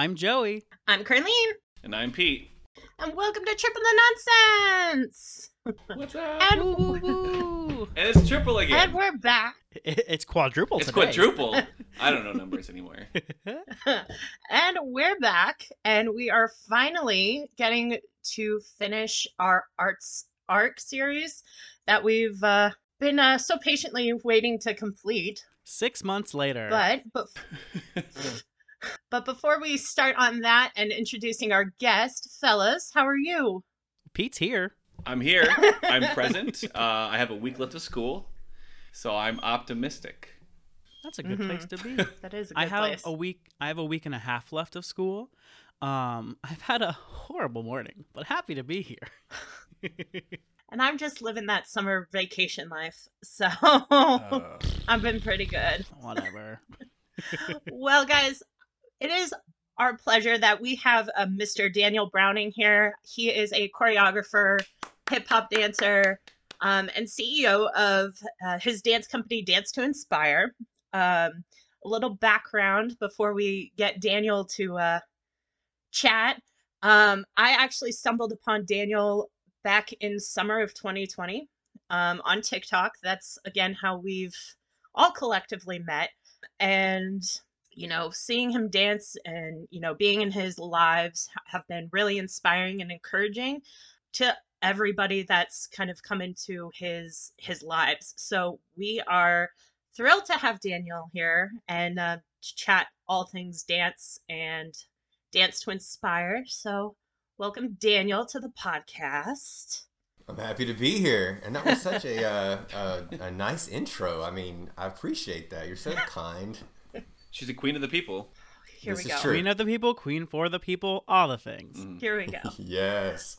I'm Joey. I'm Carleen. And I'm Pete. And welcome to Triple the Nonsense. What's up? And, And it's triple again. and we're back. It- It's quadruple It's today. quadruple. I don't know numbers anymore. and we're back. And we are finally getting to finish our arts arc series that we've uh, been uh, so patiently waiting to complete. Six months later. But, but but before we start on that and introducing our guest, fellas, how are you? Pete's here. I'm here. I'm present. Uh, I have a week left of school, so I'm optimistic. That's a good Mhm. place to be. That is a good I have place. a week. I have a week and a half left of school. Um, I've had a horrible morning, but happy to be here. And I'm just living that summer vacation life. So Uh, I've been pretty good. Whatever. well, guys, it is our pleasure that we have uh, Mr. Daniel Browning here. He is a choreographer, hip hop dancer, um, and CEO of uh, his dance company, Dance to Inspire. Um, a little background before we get Daniel to uh, chat. Um, I actually stumbled upon Daniel back in summer of 2020 um, on TikTok. That's again how we've all collectively met. And you know, seeing him dance and, you know, being in his lives have been really inspiring and encouraging to everybody that's kind of come into his his lives. So we are thrilled to have Daniel here and uh, to chat all things dance and dance to inspire. So welcome Daniel to the podcast. I'm happy to be here, and that was such a uh, a, a nice intro. I mean, I appreciate that. You're so kind. She's a queen of the people. Here This we is go. true. Queen of the people, queen for the people, all the things. Mm. Here we go. Yes.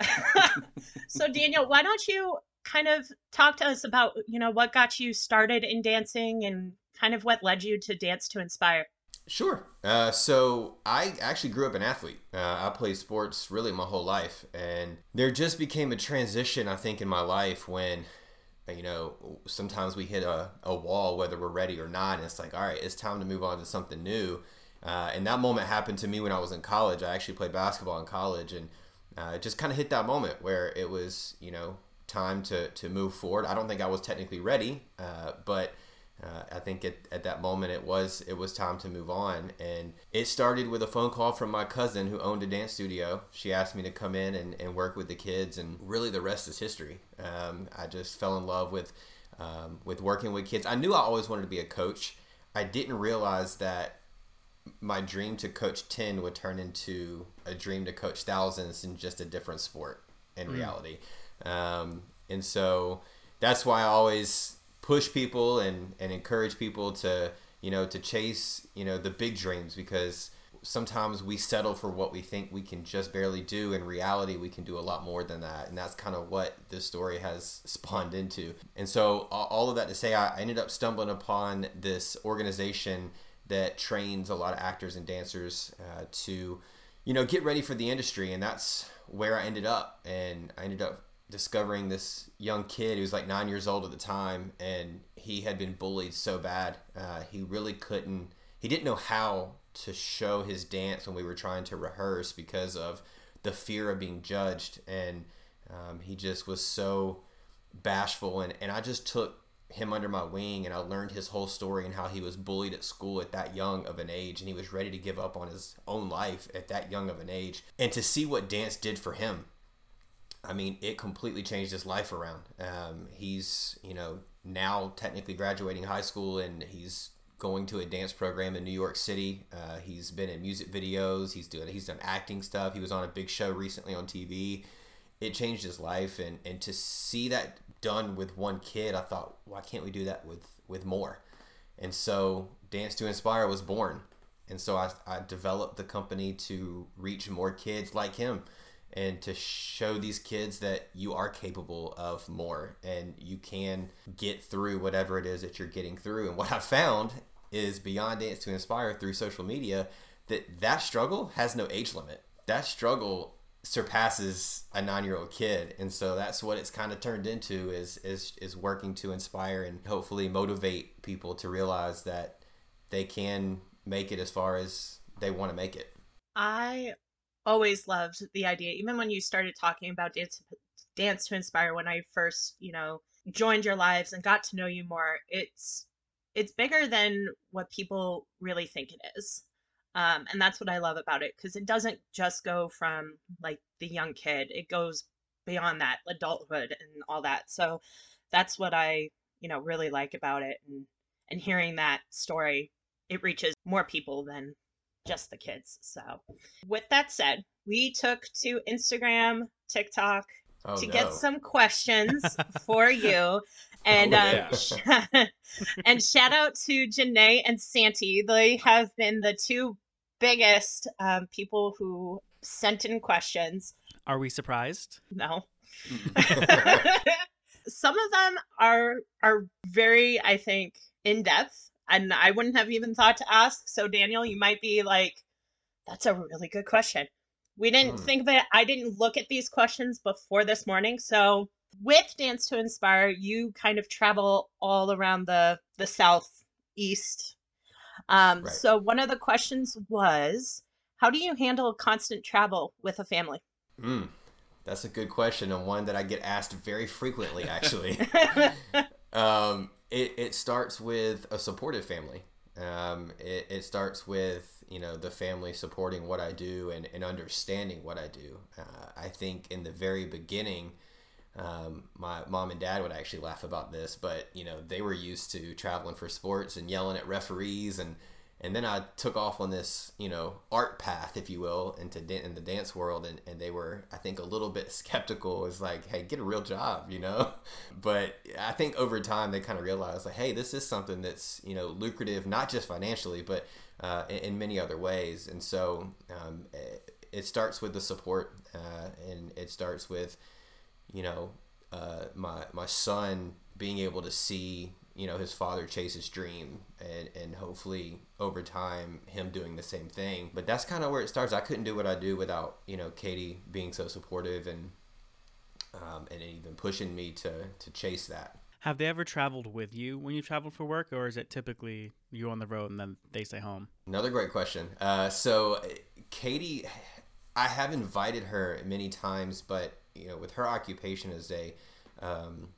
so Daniel, why don't you kind of talk to us about, you know, what got you started in dancing and kind of what led you to Dance to Inspire? Sure. Uh, so I actually grew up an athlete. Uh, I played sports really my whole life, and there just became a transition, I think, in my life when, you know, sometimes we hit a, a wall, whether we're ready or not, and it's like, all right, it's time to move on to something new. Uh, and that moment happened to me when I was in college. I actually played basketball in college, and uh, it just kind of hit that moment where it was, you know, time to, to move forward. I don't think I was technically ready, uh, but uh, I think at, at that moment it was it was time to move on, and it started with a phone call from my cousin who owned a dance studio. She asked me to come in and, and work with the kids, and really the rest is history. Um, I just fell in love with um, with working with kids. I knew I always wanted to be a coach. I didn't realize that my dream to coach 10 would turn into a dream to coach thousands in just a different sport in reality. Um, and so that's why I always push people and, and encourage people to, you know, to chase, you know, the big dreams because sometimes we settle for what we think we can just barely do. In reality, we can do a lot more than that. And that's kind of what this story has spawned into. And so all of that to say, I ended up stumbling upon this organization that trains a lot of actors and dancers uh, to, you know, get ready for the industry, and that's where I ended up. And I ended up discovering this young kid who was like nine years old at the time, and he had been bullied so bad, uh, he really couldn't. He didn't know how to show his dance when we were trying to rehearse because of the fear of being judged, and um, he just was so bashful, and and I just took him under my wing and I learned his whole story and how he was bullied at school at that young of an age and he was ready to give up on his own life at that young of an age and to see what dance did for him I mean it completely changed his life around. Um, he's you know now technically graduating high school and he's going to a dance program in New York City. Uh, he's been in music videos. He's doing he's done acting stuff. He was on a big show recently on TV it changed his life and and to see that done with one kid i thought why can't we do that with with more? And so dance to inspire was born. And so i, I developed the company to reach more kids like him and to show these kids that you are capable of more and you can get through whatever it is that you're getting through. And what I've found is beyond dance to inspire through social media that that struggle has no age limit. That struggle surpasses a nine-year-old kid. And so that's what it's kind of turned into is is is working to inspire and hopefully motivate people to realize that they can make it as far as they want to make it. I always loved the idea, even when you started talking about dance, dance to inspire. When I first, you know, joined your lives and got to know you more, it's it's bigger than what people really think it is. Um, and that's what I love about it because it doesn't just go from like the young kid; it goes beyond that, adulthood and all that. So that's what I, you know, really like about it. And and hearing that story, it reaches more people than just the kids. So, with that said, we took to Instagram, TikTok Oh, to no. get some questions for you. And Oh, um, and shout out to Janae and Santi. They have been the two biggest um, people who sent in questions. Are we surprised? No. Some of them are are very, I think, in depth, and I wouldn't have even thought to ask. So Daniel, you might be like, "That's a really good question." We didn't Hmm. think of it. I didn't look at these questions before this morning. So with Dance to Inspire, you kind of travel all around the the southeast. Um, Right. So one of the questions was, how do you handle constant travel with a family? Mm, that's a good question and one that I get asked very frequently, actually. um, it, it starts with a supportive family. Um, it, it starts with, you know, the family supporting what I do and, and understanding what I do. Uh, I think in the very beginning, um, my mom and dad would actually laugh about this, but, you know, they were used to traveling for sports and yelling at referees and, and then I took off on this, you know, art path, if you will, into dan- in the dance world, and, and they were, I think, a little bit skeptical. It was like, hey, get a real job, you know. But I think over time they kind of realized, like, hey, this is something that's you know lucrative, not just financially, but uh, in, in many other ways. And so um, it, it starts with the support, uh, and it starts with, you know, uh, my my son being able to see you know his father chase his dream and and hopefully over time him doing the same thing but that's kind of where it starts i couldn't do what i do without you know katie being so supportive and um, and even pushing me to to chase that Have they ever traveled with you when you traveled for work, or is it typically you on the road and then they stay home? Another great question. Uh, so, Katie, I have invited her many times, but you know, with her occupation as a, um,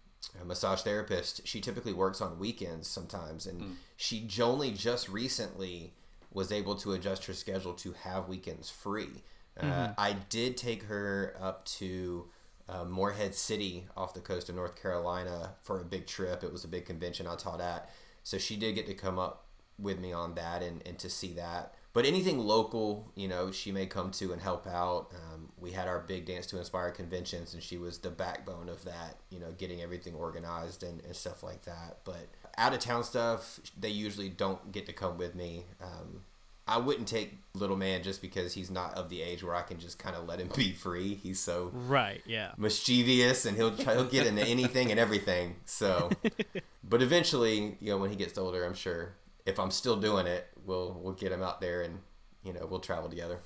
a massage therapist, she typically works on weekends sometimes, and she only just recently was able to adjust her schedule to have weekends free. Uh, I did take her up to uh, Morehead City off the coast of North Carolina for a big trip. It was a big convention I taught at. So she did get to come up with me on that and, and to see that. But anything local, you know, she may come to and help out. Um, we had our big Dance to Inspire conventions, and she was the backbone of that, you know, getting everything organized and, and stuff like that. But out of town stuff, they usually don't get to come with me. Um, I wouldn't take little man just because he's not of the age where I can just kind of let him be free. He's so Right. Yeah. mischievous and he'll try, he'll get into anything and everything. So, but eventually, you know, when he gets older, I'm sure if I'm still doing it, we'll we'll get him out there and you know we'll travel together.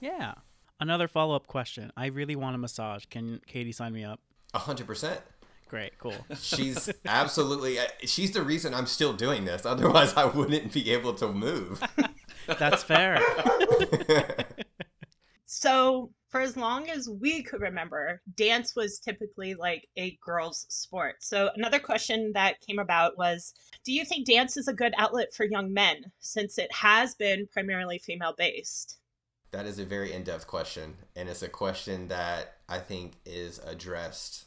Yeah. Another follow up question. I really want a massage. Can Katie sign me up? A hundred percent. Great. Cool. She's absolutely. She's the reason I'm still doing this. Otherwise, I wouldn't be able to move. That's fair. So, for as long as we could remember, dance was typically like a girls' sport. So, another question that came about was Do you think dance is a good outlet for young men since it has been primarily female based? That is a very in depth question. And it's a question that I think is addressed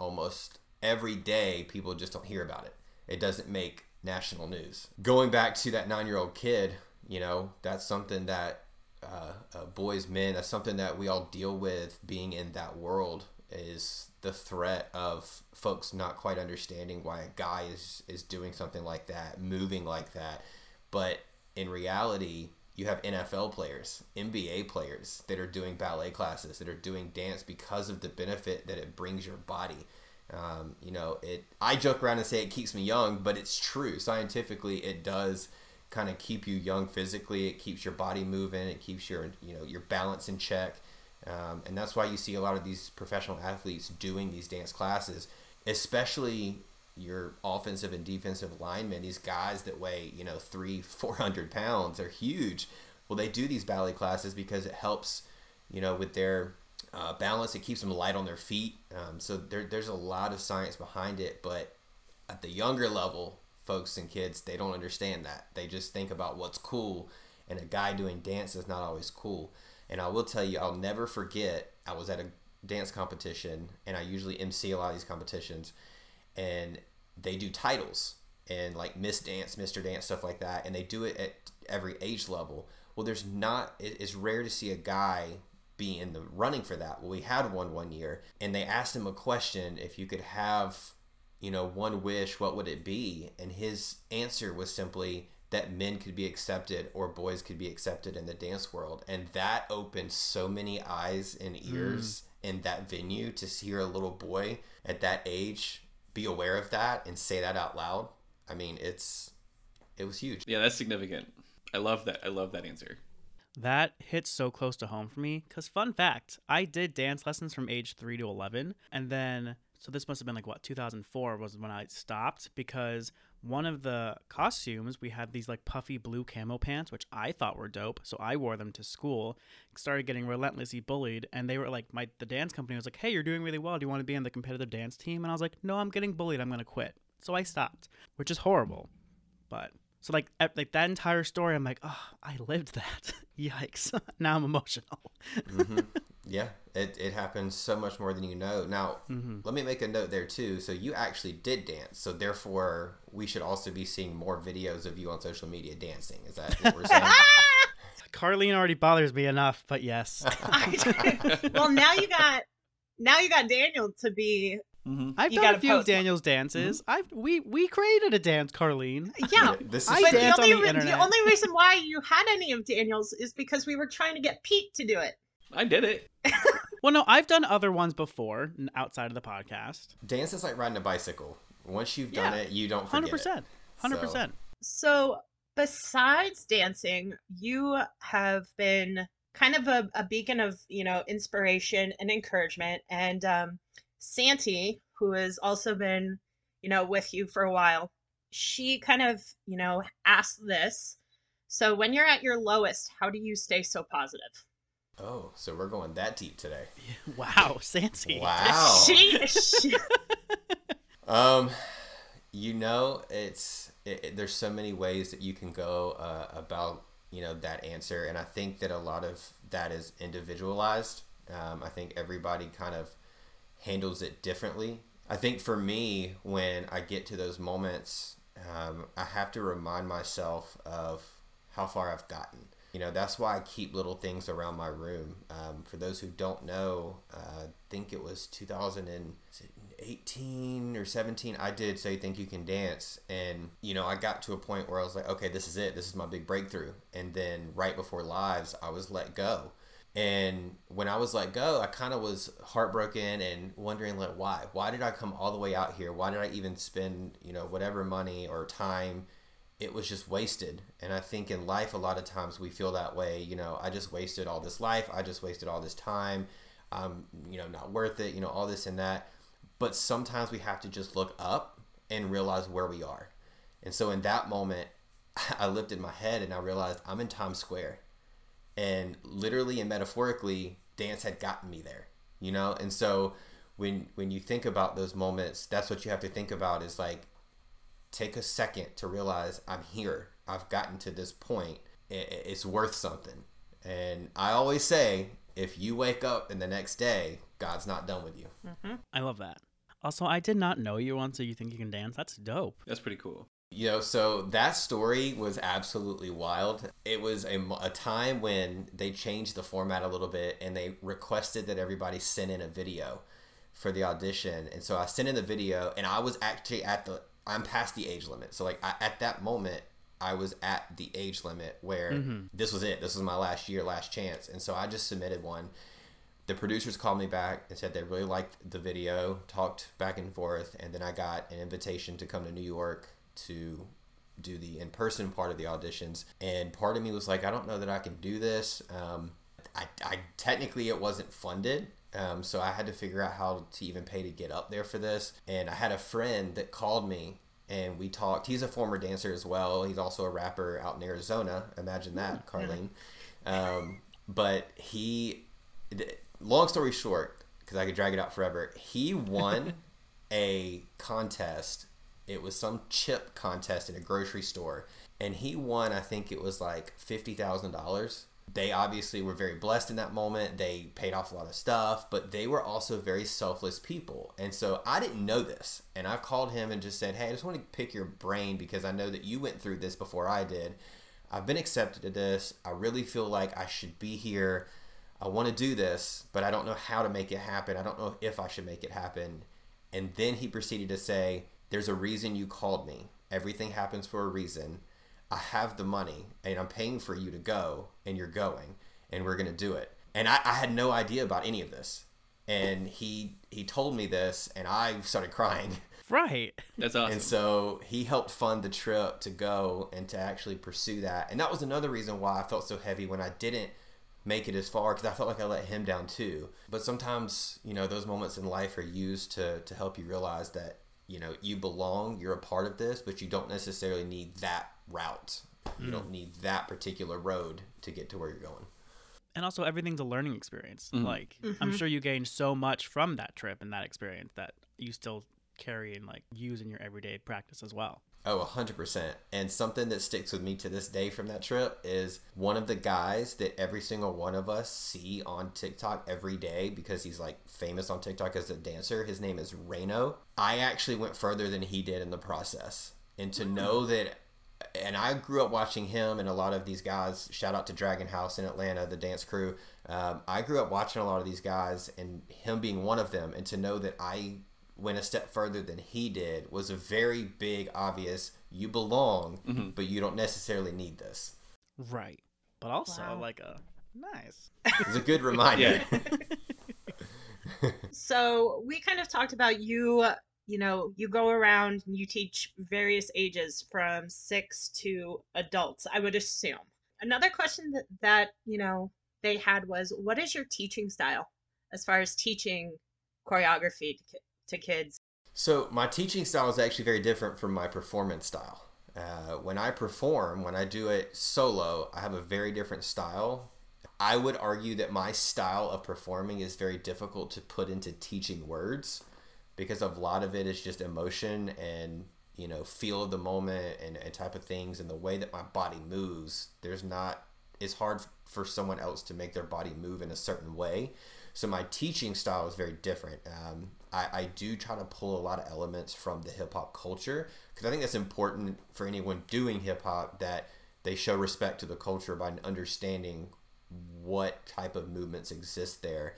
almost every day. People just don't hear about it, it doesn't make national news. Going back to that nine year old kid, you know, that's something that uh, uh, boys, men, that's something that we all deal with being in that world is the threat of folks not quite understanding why a guy is, is doing something like that, moving like that. But in reality, you have NFL players, NBA players that are doing ballet classes, that are doing dance because of the benefit that it brings your body. Um, you know, it. I joke around and say it keeps me young, but it's true. Scientifically, it does kind of keep you young physically. It keeps your body moving. It keeps your you know your balance in check. Um, and that's why you see a lot of these professional athletes doing these dance classes, especially your offensive and defensive linemen. These guys that weigh you know three, four hundred pounds are huge. Well, they do these ballet classes because it helps, you know, with their uh, balance. It keeps them light on their feet. Um, so there, there's a lot of science behind it. But at the younger level, folks and kids, they don't understand that. They just think about what's cool, and a guy doing dance is not always cool. And I will tell you, I'll never forget. I was at a dance competition, and I usually MC a lot of these competitions, and they do titles and like Miss Dance, Mr. Dance, stuff like that, and they do it at every age level. Well, there's not. It's rare to see a guy be in the running for that. Well, we had one one year, and they asked him a question: if you could have, you know, one wish, what would it be? And his answer was simply that men could be accepted or boys could be accepted in the dance world, and that opened so many eyes and ears mm. in that venue to hear a little boy at that age be aware of that and say that out loud. I mean, it's it was huge. Yeah, that's significant. I love that. I love that answer. That hits so close to home for me because, fun fact, I did dance lessons from age 3 to 11. And then, so this must have been like what, 2004 was when I stopped because one of the costumes, we had these like puffy blue camo pants, which I thought were dope. So I wore them to school, started getting relentlessly bullied. And they were like, my, the dance company was like, hey, you're doing really well. Do you want to be on the competitive dance team? And I was like, no, I'm getting bullied. I'm going to quit. So I stopped, which is horrible. But so like like that entire story, I'm like, oh, I lived that. Yikes! now I'm emotional. mm-hmm. Yeah, it it happens so much more than you know. Now, mm-hmm. let me make a note there too. So you actually did dance. So therefore, we should also be seeing more videos of you on social media dancing. Is that what we're saying? Carleen already bothers me enough, but yes. well, now you got now you got Daniel to be Mm-hmm. I've you done a few of Daniel's dances. Mm-hmm. I've we we created a dance, Carleen. Yeah, this is I dance the only, on the, internet. the only reason why you had any of Daniel's is because we were trying to get Pete to do it. I did it. well, no, I've done other ones before outside of the podcast. Dance is like riding a bicycle. Once you've done yeah, it, you don't forget 100%. 100%. So, besides dancing, you have been kind of a, a beacon of, you know, inspiration and encouragement. And um, Santi, who has also been, you know, with you for a while, she kind of, you know, asked this. So when you're at your lowest, how do you stay so positive? Oh, so we're going that deep today. Wow, Santi. Wow. she, she... um, you know, it's it, it, there's so many ways that you can go uh, about you know that answer, and I think that a lot of that is individualized. Um, I think everybody kind of handles it differently. I think for me, when I get to those moments, um, I have to remind myself of how far I've gotten. You know, that's why I keep little things around my room. Um, for those who don't know, uh, I think it was 2018 or 17. I did You Think You Can Dance. And, you know, I got to a point where I was like, okay, this is it. This is my big breakthrough. And then right before lives, I was let go. And when I was let go, I kind of was heartbroken and wondering like why? Why did I come all the way out here? Why did I even spend, you know, whatever money or time? It was just wasted. And I think in life a lot of times we feel that way, you know, I just wasted all this life, I just wasted all this time. I'm, you know, not worth it, you know, all this and that. But sometimes we have to just look up and realize where we are. And so in that moment, I lifted my head and I realized I'm in Times Square and literally and metaphorically dance had gotten me there you know? And so when when you think about those moments that's what you have to think about is like take a second to realize i'm here. I've gotten to this point. It's worth something. And i always say if you wake up in the next day god's not done with you. Mm-hmm. i love that. Also i did not know you once so you think you can dance? That's dope. That's pretty cool you know, so that story was absolutely wild. It was a, a time when they changed the format a little bit and they requested that everybody send in a video for the audition. And so I sent in the video and I was actually at the, I'm past the age limit. So, like, I, at that moment, I was at the age limit where mm-hmm. this was it. This was my last year, last chance. And so I just submitted one. The producers called me back and said they really liked the video, talked back and forth. And then I got an invitation to come to New York to do the in person part of the auditions. And part of me was like, I don't know that I can do this. Um, I, I technically it wasn't funded. Um, so I had to figure out how to even pay to get up there for this. And I had a friend that called me and we talked. He's a former dancer as well. He's also a rapper out in Arizona. Imagine that, Carleen. Um, but he, long story short, because I could drag it out forever, he won a contest. It was some chip contest in a grocery store, and he won. I think it was like fifty thousand dollars they obviously were very blessed in that moment. They paid off a lot of stuff, but they were also very selfless people. And so I didn't know this. And I called him and just said, Hey, I just want to pick your brain because I know that you went through this before I did. I've been accepted to this. I really feel like I should be here. I want to do this, but I don't know how to make it happen. I don't know if I should make it happen. And then he proceeded to say, There's a reason you called me. Everything happens for a reason. I have the money and I'm paying for you to go and you're going and we're going to do it. And I, I had no idea about any of this. And he he told me this and I started crying. Right. That's awesome. And so he helped fund the trip to go and to actually pursue that. And that was another reason why I felt so heavy when I didn't make it as far because I felt like I let him down too. But sometimes, you know, those moments in life are used to to help you realize that, you know, you belong, you're a part of this, but you don't necessarily need that route. You mm. don't need that particular road to get to where you're going. And also, everything's a learning experience. Mm-hmm. Like, mm-hmm. I'm sure you gained so much from that trip and that experience that you still carry and like use in your everyday practice as well. Oh, 100%. And something that sticks with me to this day from that trip is one of the guys that every single one of us see on TikTok every day because he's like famous on TikTok as a dancer. His name is Reno. I actually went further than he did in the process. And to mm. know that and I grew up watching him and a lot of these guys. Shout out to Dragon House in Atlanta, the dance crew. Um, I grew up watching a lot of these guys, and him being one of them. And to know that I went a step further than he did was a very big, obvious. You belong, mm-hmm. but you don't necessarily need this. Right, but also wow. like a nice. It's a good reminder. so we kind of talked about you you know, you go around and you teach various ages from six to adults, I would assume. Another question that, that you know, they had was what is your teaching style as far as teaching choreography to, to kids? So, my teaching style is actually very different from my performance style. Uh, when I perform, when I do it solo, I have a very different style. I would argue that my style of performing is very difficult to put into teaching words because a lot of it is just emotion and you know feel of the moment and, and type of things and the way that my body moves there's not it's hard for someone else to make their body move in a certain way so my teaching style is very different um, I, I do try to pull a lot of elements from the hip-hop culture because i think that's important for anyone doing hip-hop that they show respect to the culture by understanding what type of movements exist there.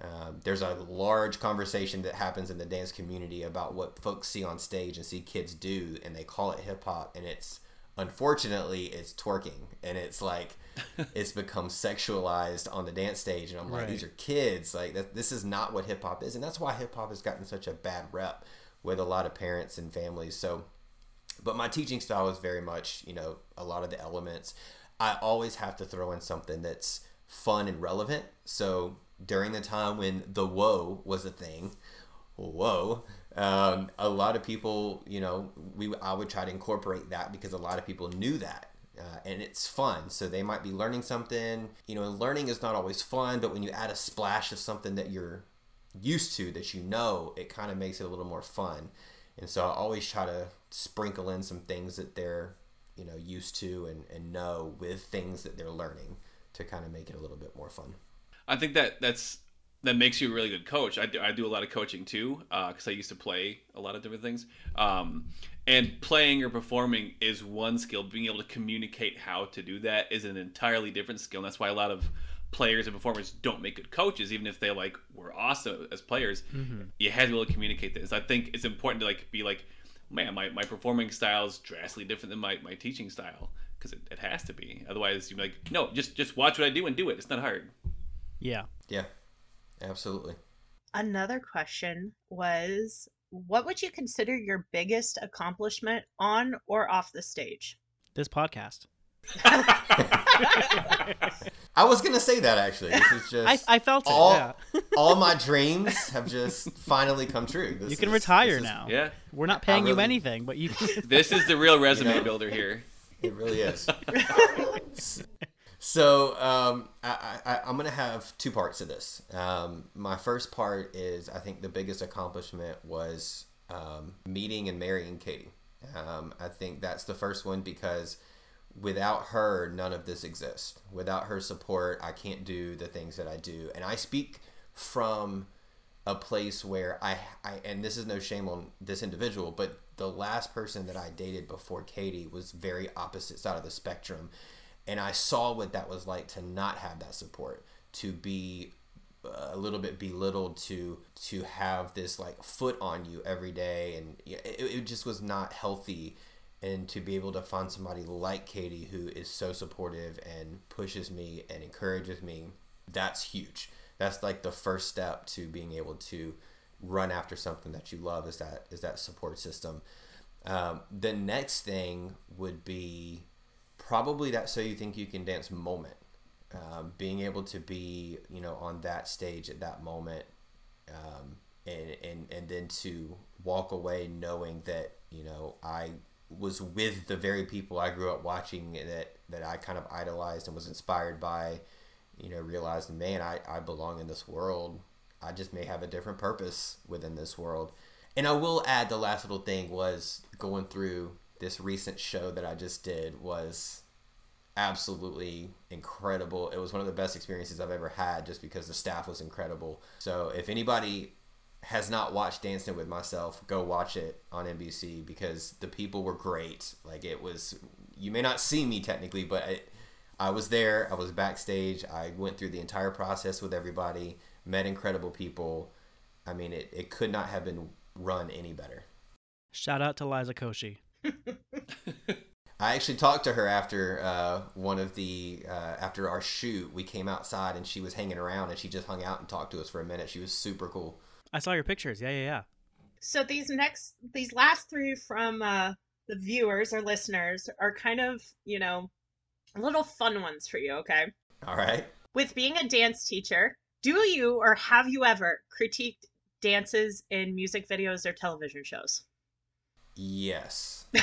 Um, there's a large conversation that happens in the dance community about what folks see on stage and see kids do, and they call it hip hop, and it's unfortunately it's twerking, and it's like it's become sexualized on the dance stage, and I'm like, right. these are kids, like that, this is not what hip hop is, and that's why hip hop has gotten such a bad rep with a lot of parents and families. So, but my teaching style is very much, you know, a lot of the elements. I always have to throw in something that's fun and relevant. So during the time when the whoa was a thing, whoa, um, a lot of people, you know, we I would try to incorporate that because a lot of people knew that. Uh, and it's fun. So they might be learning something. You know, learning is not always fun, but when you add a splash of something that you're used to, that you know, it kind of makes it a little more fun. And so I always try to sprinkle in some things that they're, you know, used to and, and know with things that they're learning to kind of make it a little bit more fun. I think that that's that makes you a really good coach. I do, I do a lot of coaching too because uh, I used to play a lot of different things. Um, and playing or performing is one skill. Being able to communicate how to do that is an entirely different skill. And that's why a lot of players and performers don't make good coaches, even if they like were awesome as players. Mm-hmm. You have to be able to communicate this. I think it's important to like be like, man, my, my performing style is drastically different than my, my teaching style because it, it has to be. Otherwise, you're like, no, just just watch what I do and do it. It's not hard. Yeah. Yeah. Absolutely. Another question was what would you consider your biggest accomplishment on or off the stage? This podcast. I was gonna say that actually. This is just I, I felt it. all yeah. all my dreams have just finally come true. This You can is- retire this is- now. Yeah, We're not paying you anything, but you can. this is the real resume know? builder here. It really is. so um, I, I, I'm gonna have two parts to this. Um, my first part is I think the biggest accomplishment was um, meeting and marrying Katie. Um, I think that's the first one because without her, none of this exists. Without her support, I can't do the things that I do. And I speak from a place where I, I and this is no shame on this individual, but the last person that I dated before Katie was very opposite side of the spectrum. And I saw what that was like to not have that support, to be a little bit belittled to to have this like foot on you every day and it, it just was not healthy and to be able to find somebody like katie who is so supportive and pushes me and encourages me that's huge. That's like the first step to being able to run after something that you love is that is that support system. Um, the next thing would be probably that so you think you can dance moment um, being able to be you know on that stage at that moment um, and, and and then to walk away knowing that you know I was with the very people I grew up watching that that I kind of idolized and was inspired by you know realizing man I, I belong in this world. I just may have a different purpose within this world. And I will add the last little thing was going through this recent show that I just did was absolutely incredible. It was one of the best experiences I've ever had just because the staff was incredible. So if anybody has not watched Dancing with Myself, go watch it on NBC because the people were great. Like it was you may not see me technically, but I, I was there, I was backstage, I went through the entire process with everybody, met incredible people. I mean, it, it could not have been run any better. Shout out to Liza Koshy. I actually talked to her after uh, one of the uh, after our shoot. We came outside and she was hanging around and she just hung out and talked to us for a minute. She was super cool. I saw your pictures. Yeah, yeah, yeah. So these next, these last three from uh, the viewers or listeners are kind of, you know, little fun ones for you. Okay. All right. With being a dance teacher, do you or have you ever critiqued dances in music videos or television shows? Yes.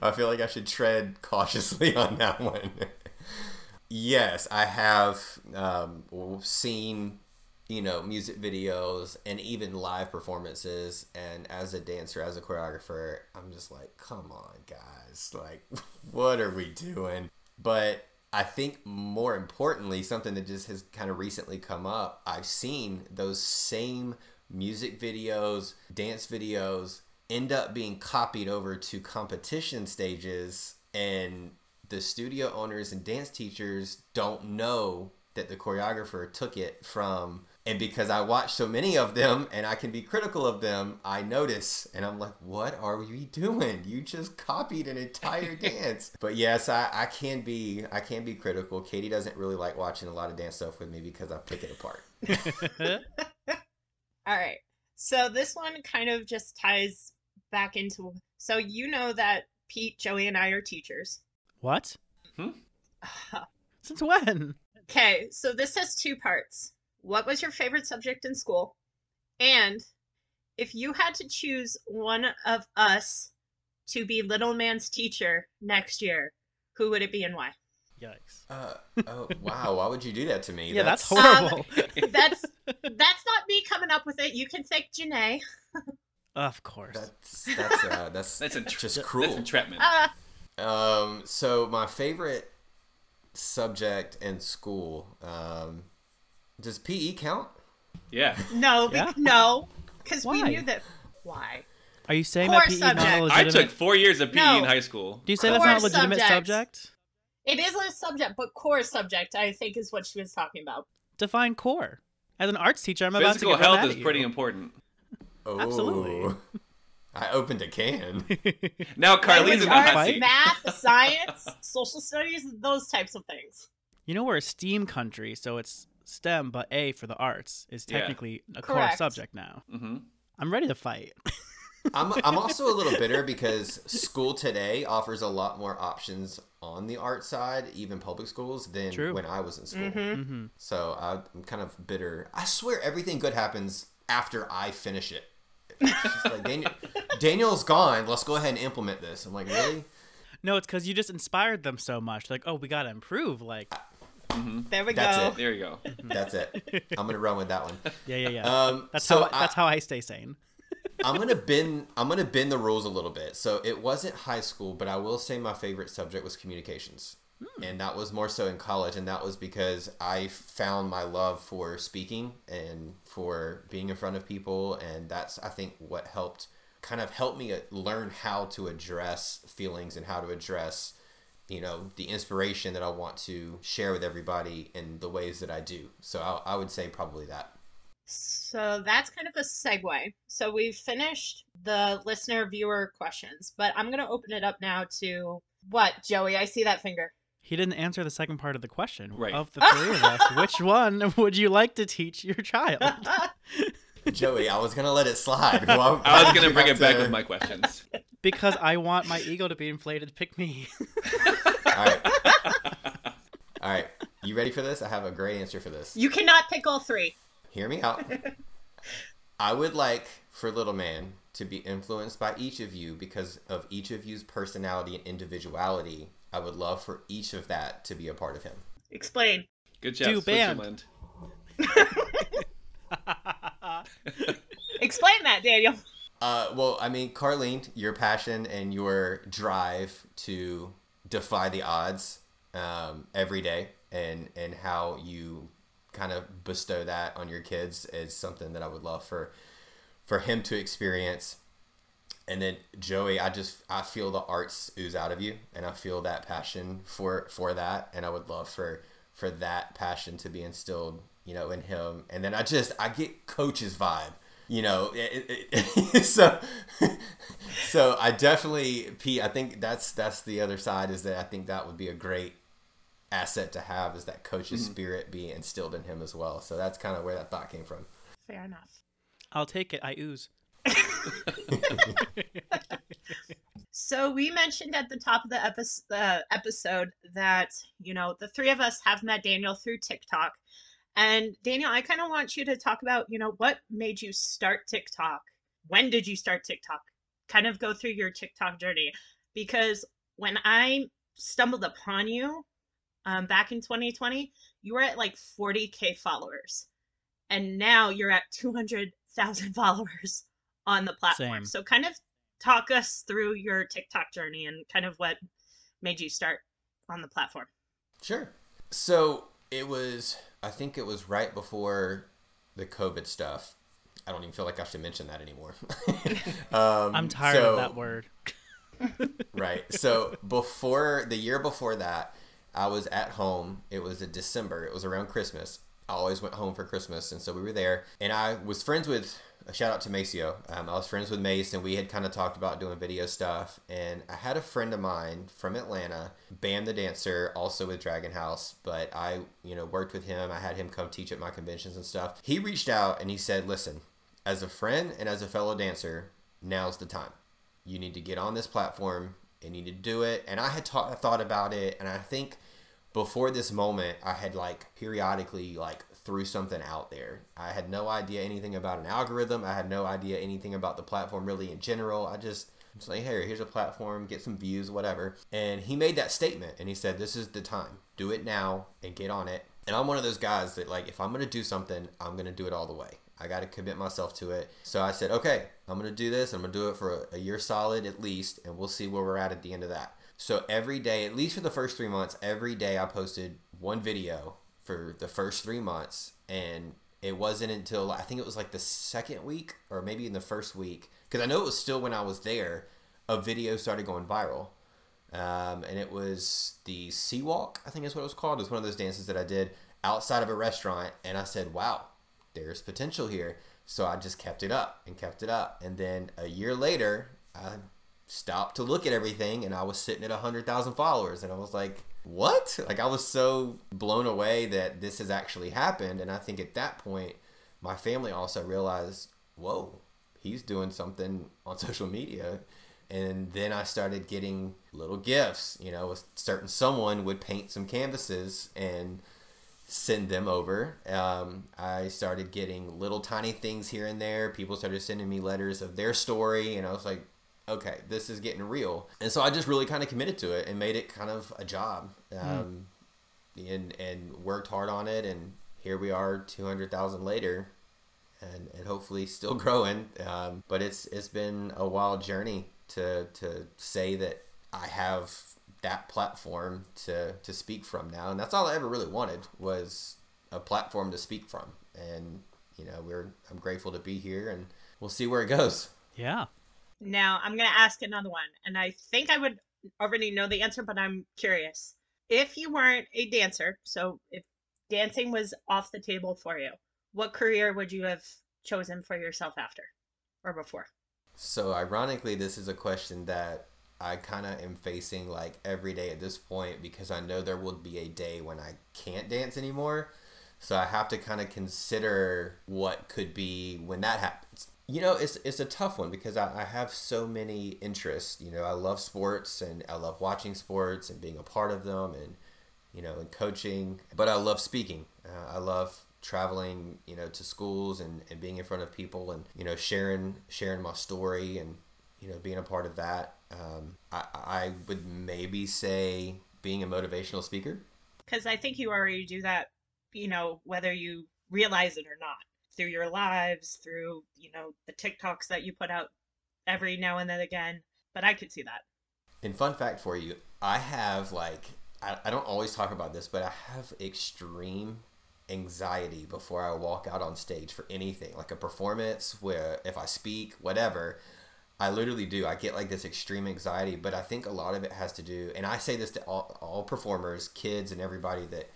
I feel like I should tread cautiously on that one. yes, I have um, seen, you know, music videos and even live performances. And as a dancer, as a choreographer, I'm just like, come on, guys. Like, what are we doing? But I think more importantly, something that just has kind of recently come up, I've seen those same music videos, dance videos end up being copied over to competition stages and the studio owners and dance teachers don't know that the choreographer took it from and because I watch so many of them and I can be critical of them, I notice and I'm like, what are we doing? You just copied an entire dance. But yes, I, I can be I can be critical. Katie doesn't really like watching a lot of dance stuff with me because I pick it apart. All right. So this one kind of just ties back into so you know that Pete, Joey, and I are teachers. what? Hmm? Since when? Okay, so this has two parts. What was your favorite subject in school? And if you had to choose one of us to be Little Man's teacher next year, who would it be and why? Yikes. Uh, oh wow! Why would you do that to me? Yeah, that's, Um, horrible. That's that's not me coming up with it. You can thank Janae. of course. That's that's uh, that's That's a just That's cruel. entrapment. Uh, Um, so my favorite subject in school, um, does PE count? yeah. no, be- Yeah. no, because we knew that. Why? Are you saying Core that PE is not a subject. I took four years of PE No. in high school. Do you say that's not a legitimate subjects. subject? It is a subject, but core subject, I think, is what she was talking about. Define core. As an arts teacher, I'm about to Physical get run health at is you. pretty important. Oh, Absolutely. I opened a can. Now Carleen's Language in the arts, math, science, social studies, those types of things. you know we're a STEAM country, so it's STEM, but A for the arts is Yeah. technically a core subject now. hmm I'm ready to fight. I'm, I'm also a little bitter because school today offers a lot more options on the art side, even public schools, than True. when I was in school. Mm-hmm. So I- I'm kind of bitter. I swear everything good happens after I finish it. Like Daniel, Daniel's gone. Let's go ahead and implement this. I'm like, really? No, it's because you just inspired them so much. Like, oh, we gotta improve. Like, There we That's go. it. There you go. That's it. I'm gonna run with that one. yeah, yeah, yeah. Um, that's so how I- that's how I stay sane. I'm gonna bend I'm gonna bend the rules a little bit. So it wasn't high school, but I will say my favorite subject was communications. And that was more so in college, and that was because I found my love for speaking and for being in front of people, and that's I think what helped kind of help me uh, learn how to address feelings and how to address you know the inspiration that I want to share with everybody in the ways that I do. So I, I would say probably that. So that's kind of a segue. So we've finished the listener viewer questions, but I'm going to open it up now to what, Joey? I see that finger. He didn't answer the second part of the question. Right. Of the three of us, which one would you like to teach your child? Joey, I was gonna let it slide. Why- I was gonna bring it back to- with my questions. Because I want my ego to be inflated. Pick me. All right. All right. You ready for this? I have a great answer for this. you cannot pick all three. Hear me out. I would like for Little Man to be influenced by each of you because of each of you's personality and individuality. I would love for each of that to be a part of him. Explain. Good job, Do band. Switzerland. Explain that, Daniel. Uh, well, I mean, Carleen, your passion and your drive to defy the odds um, every day, and and how you kind of bestow that on your kids is something that I would love for for him to experience. And then Joey, I just I feel the arts ooze out of you, and I feel that passion for for that, and I would love for for that passion to be instilled, you know, in him. And then I just I get coach's vibe, you know. It, it, so so I definitely Pete. I think that's that's the other side is that I think that would be a great asset to have is that coach's spirit be instilled in him as well. So that's kind of where that thought came from. Fair enough. I'll take it. I ooze. So we mentioned at the top of the episode, uh, episode that you know the three of us have met Daniel through TikTok, and Daniel, I kind of want you to talk about you know what made you start TikTok. When did you start TikTok? Kind of go through your TikTok journey, because when I stumbled upon you um, back in 2020, you were at like 40k followers, and now you're at 200,000 followers on the platform. Same. So kind of talk us through your TikTok journey and kind of what made you start on the platform. Sure. So it was, I think it was right before the COVID stuff. I don't even feel like I should mention that anymore. um, I'm tired so- of that word. right. So before the year before that, I was at home. It was December. It was around Christmas. I always went home for Christmas, and so we were there. And I was friends with a shout out to Maceo. Um, I was friends with Mace, and we had kind of talked about doing video stuff. And I had a friend of mine from Atlanta, Bam the dancer, also with Dragon House. But I, you know, worked with him. I had him come teach at my conventions and stuff. He reached out and he said, "Listen, as a friend and as a fellow dancer, now's the time." you need to get on this platform and you need to do it and i had ta- thought about it and i think before this moment i had like periodically like threw something out there. I had no idea anything about an algorithm. I had no idea anything about the platform really in general. I just was like hey here's a platform get some views whatever. And he made that statement and he said this is the time. Do it now and get on it. And i'm one of those guys that like if i'm gonna do something i'm gonna do it all the way. I got to commit myself to it. So I said, okay, I'm going to do this. I'm going to do it for a year solid at least, and we'll see where we're at at the end of that. So every day, at least for the first three months, every day I posted one video for the first three months. And it wasn't until I think it was like the second week or maybe in the first week, because I know it was still when I was there, a video started going viral. Um, and it was the Sea Walk, I think is what it was called. It was one of those dances that I did outside of a restaurant. And I said, wow, there's potential here. So I just kept it up and kept it up. And then a year later, I stopped to look at everything and I was sitting at 100,000 followers. And I was like, what? Like, I was so blown away that this has actually happened. And I think at that point, my family also realized, whoa, he's doing something on social media. And then I started getting little gifts, you know, a certain someone would paint some canvases and send them over. Um, I started getting little tiny things here and there. People started sending me letters of their story, and I was like, okay, this is getting real. And so I just really kind of committed to it and made it kind of a job, um, mm. and and worked hard on it. And here we are, two hundred thousand later, and and hopefully still growing. Um, but it's it's been a wild journey to to say that I have that platform to to speak from now, and that's all I ever really wanted was a platform to speak from. And you know, we're I'm grateful to be here, and we'll see where it goes. Yeah. Now I'm gonna ask another one, and I think I would already know the answer, but I'm curious. If you weren't a dancer, so if dancing was off the table for you, what career would you have chosen for yourself after or before? So ironically, this is a question that I kind of am facing like every day at this point because I know there will be a day when I can't dance anymore. So I have to kind of consider what could be when that happens. You know, it's it's a tough one because I, I have so many interests. You know, I love sports and I love watching sports and being a part of them and you know and coaching. But I love speaking. Uh, I love traveling. You know, to schools and, and being in front of people and you know sharing sharing my story and you know being a part of that um, I, I would maybe say being a motivational speaker. Because I think you already do that, you know, whether you realize it or not, through your lives, through, you know, the TikToks that you put out every now and then again. But I could see that. And fun fact for you, I have like, I, I don't always talk about this, but I have extreme anxiety before I walk out on stage for anything, like a performance, where if I speak, whatever. I literally do. I get like this extreme anxiety, but I think a lot of it has to do, and I say this to all, all performers, kids, and everybody that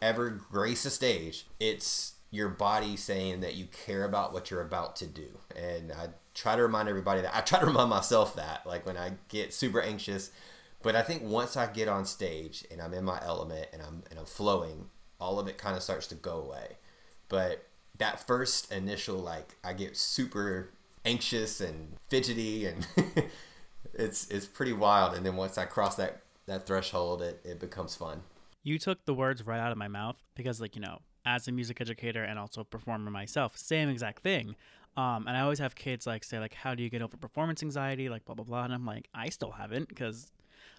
ever grace a stage. It's your body saying that you care about what you're about to do. And I try to remind everybody that I try to remind myself that, like when I get super anxious. But I think once I get on stage and I'm in my element and I'm and I'm flowing, all of it kind of starts to go away. But that first initial like I get super anxious and fidgety and it's it's pretty wild and then once i cross that that threshold it, it becomes fun you took the words right out of my mouth because like you know as a music educator and also performer myself same exact thing um, and i always have kids like say like how do you get over performance anxiety like blah blah blah and i'm like i still haven't because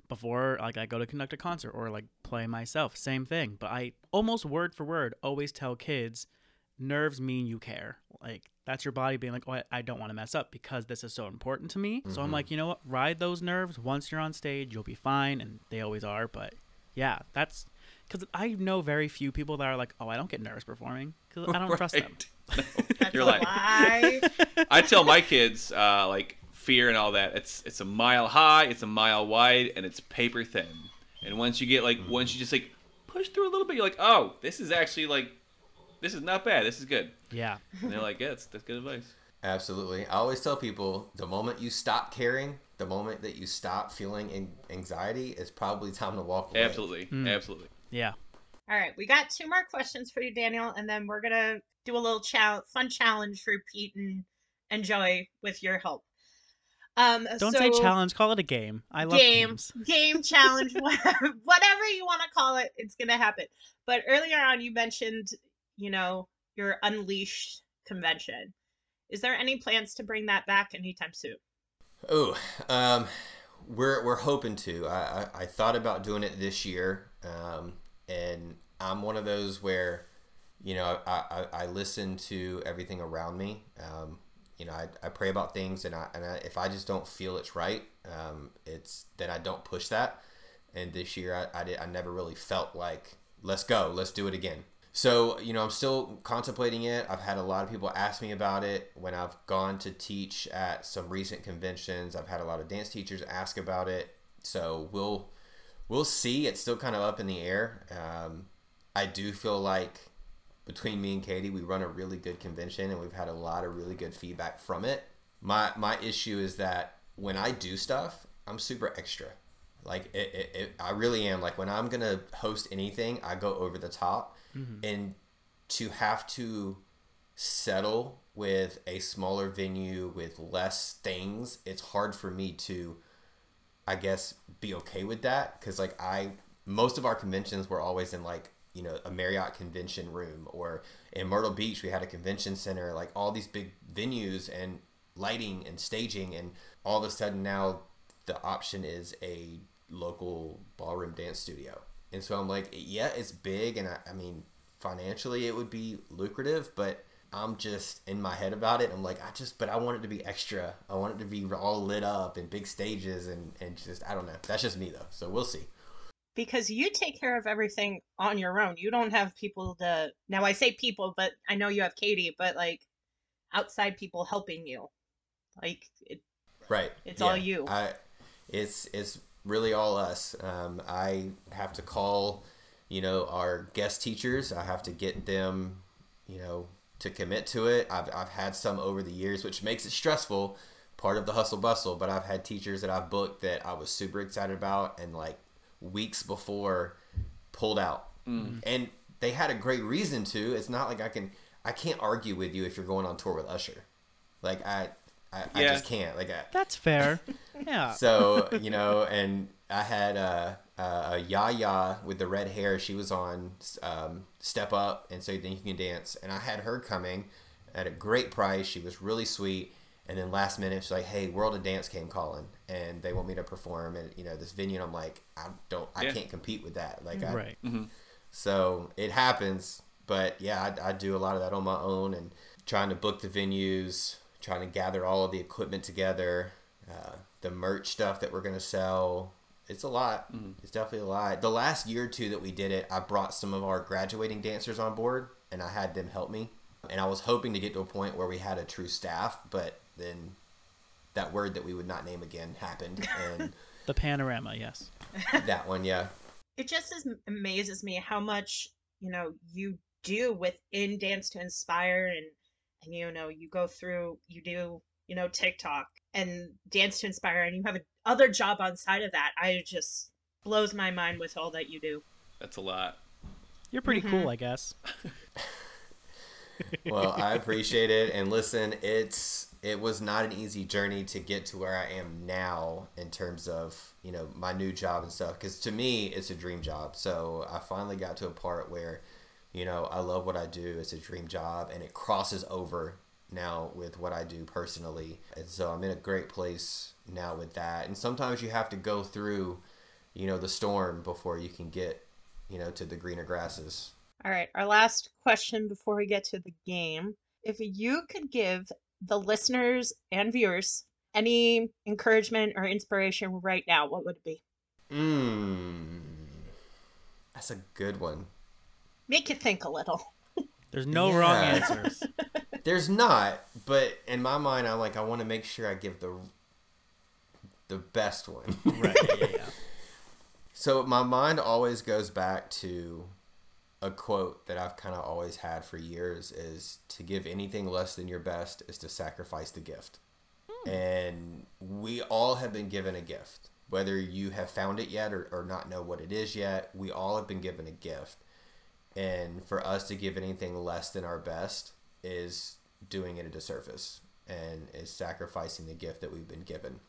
before like i go to conduct a concert or like play myself same thing but i almost word for word always tell kids nerves mean you care like that's your body being like, oh, I, I don't want to mess up because this is so important to me. Mm-hmm. So I'm mm-hmm. like, you know what? Ride those nerves. Once you're on stage, you'll be fine. And they always are. But yeah, that's because I know very few people that are like, oh, I don't get nervous performing because I don't right. trust them. No. you're like, I tell my kids, uh, like, fear and all that. It's it's a mile high, it's a mile wide, and it's paper thin. And once you get like, mm-hmm. once you just like push through a little bit, you're like, oh, this is actually like this is not bad. This is good. Yeah. And they're like, yeah, that's, that's good advice. Absolutely. I always tell people the moment you stop caring, the moment that you stop feeling anxiety, is probably time to walk away. Absolutely. Mm. Absolutely. Yeah. All right. We got two more questions for you, Daniel, and then we're going to do a little chow- fun challenge for Pete and, and Joey with your help. Um, Don't so, say challenge. Call it a game. I love game, games. Game challenge, whatever, whatever you want to call it, it's gonna happen. But earlier on, you mentioned you know, your Unleashed convention. Is there any plans to bring that back anytime soon? Oh, um, we're we're hoping to. I, I, I thought about doing it this year, um, and I'm one of those where, you know, I, I, I listen to everything around me. Um, you know, I, I pray about things, and I and I, if I just don't feel it's right, um, it's then I don't push that. And this year, I I, did, I never really felt like let's go, let's do it again. So, you know, I'm still contemplating it. I've had a lot of people ask me about it when I've gone to teach at some recent conventions. I've had a lot of dance teachers ask about it. So, we'll we'll see. It's still kind of up in the air. Um, I do feel like between me and Katie, we run a really good convention and we've had a lot of really good feedback from it. My my issue is that when I do stuff, I'm super extra. Like it, it, it I really am. Like when I'm gonna host anything, I go over the top mm-hmm. and to have to settle with a smaller venue with less things, it's hard for me to, I guess, be okay with that. Cause like I, most of our conventions were always in like, you know, a Marriott convention room or in Myrtle Beach, we had a convention center, like all these big venues and lighting and staging. And all of a sudden now the option is a local ballroom dance studio. And so I'm like, yeah, it's big. And I, I mean, financially it would be lucrative, but I'm just in my head about it. I'm like, I just, but I want it to be extra. I want it to be all lit up and big stages and, and just, I don't know. That's just me though. So we'll see. Because you take care of everything on your own. You don't have people to, now I say people, but I know you have Katie, but like outside people helping you. Like, it, right. It's yeah. all you. I, it's, it's really all us. Um, I have to call, you know, our guest teachers. I have to get them, you know, to commit to it. I've, I've had some over the years, which makes it stressful, part of the hustle bustle. But I've had teachers that I've booked that I was super excited about and like weeks before pulled out. Mm. And they had a great reason to. It's not like I can, I can't argue with you if you're going on tour with Usher. Like I, I, yeah. I just can't. Like I, that's fair. yeah. So you know, and I had uh, uh, a Yaya with the red hair. She was on um, Step Up, and so then you can dance. And I had her coming at a great price. She was really sweet. And then last minute, she's like, "Hey, World of Dance came calling, and they want me to perform at you know this venue." And I'm like, "I don't, I yeah. can't compete with that." Like, I, right. Mm-hmm. So it happens, but yeah, I, I do a lot of that on my own and trying to book the venues, trying to gather all of the equipment together, uh, the merch stuff that we're gonna sell. It's a lot. Mm-hmm. It's definitely a lot. The last year or two that we did it, I brought some of our graduating dancers on board, and I had them help me. And I was hoping to get to a point where we had a true staff, but then that word that we would not name again happened, and the panorama, yes, that one, yeah. It just amazes me how much you know you do within Dance 2 Inspire and and you know you go through you do you know tiktok and Dance 2 Inspire and you have another job on side of that i just blows my mind with all that you do. That's a lot. You're pretty mm-hmm. cool i guess. Well i appreciate it and listen it's it was not an easy journey to get to where i am now in terms of you know my new job and stuff because to me it's a dream job. So i finally got to a part where you know, I love what I do. It's a dream job and it crosses over now with what I do personally. And so I'm in a great place now with that. And sometimes you have to go through, you know, the storm before you can get, you know, to the greener grasses. All right. Our last question before we get to the game. If you could give the listeners and viewers any encouragement or inspiration right now, what would it be? Hmm. That's a good one make you think a little. There's no yeah. wrong answers. There's not, but in my mind, I'm like, I want to make sure I give the the best one. right. Yeah, yeah. So my mind always goes back to a quote that I've kind of always had for years is to give anything less than your best is to sacrifice the gift. Mm. And we all have been given a gift. Whether you have found it yet or, or not know what it is yet, we all have been given a gift and for us to give anything less than our best is doing it a disservice and is sacrificing the gift that we've been given.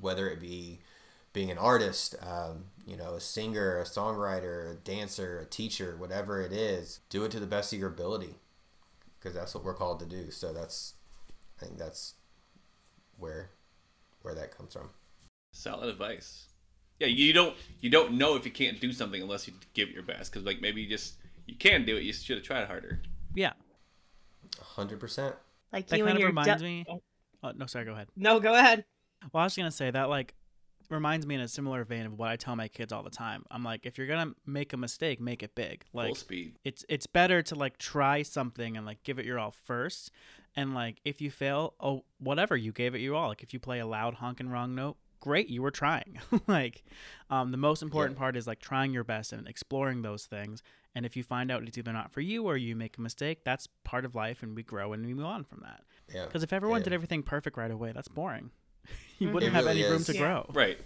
Whether it be being an artist um, you know a singer a songwriter a dancer a teacher whatever it is do it to the best of your ability because that's what we're called to do. So that's i think that's where where that comes from. Solid advice yeah, you don't you don't know if you can't do something unless you give it your best. Because like maybe you just you can do it. You should have tried harder. Yeah. Hundred percent. Like that you kind and of your reminds me. Oh. oh, no, sorry. Go ahead. No, go ahead. Well, I was gonna say that like reminds me in a similar vein of what I tell my kids all the time. I'm like, if you're gonna make a mistake, make it big. Like Full speed. It's it's better to like try something and like give it your all first. And like if you fail, oh whatever, you gave it your all. Like if you play a loud honking wrong note, great you were trying. Like um, the most important yeah. part is like trying your best and exploring those things. And if you find out it's either not for you or you make a mistake that's part of life and we grow and we move on from that. Yeah. Because if everyone yeah. did everything perfect right away that's boring. You wouldn't have any room to grow. Right.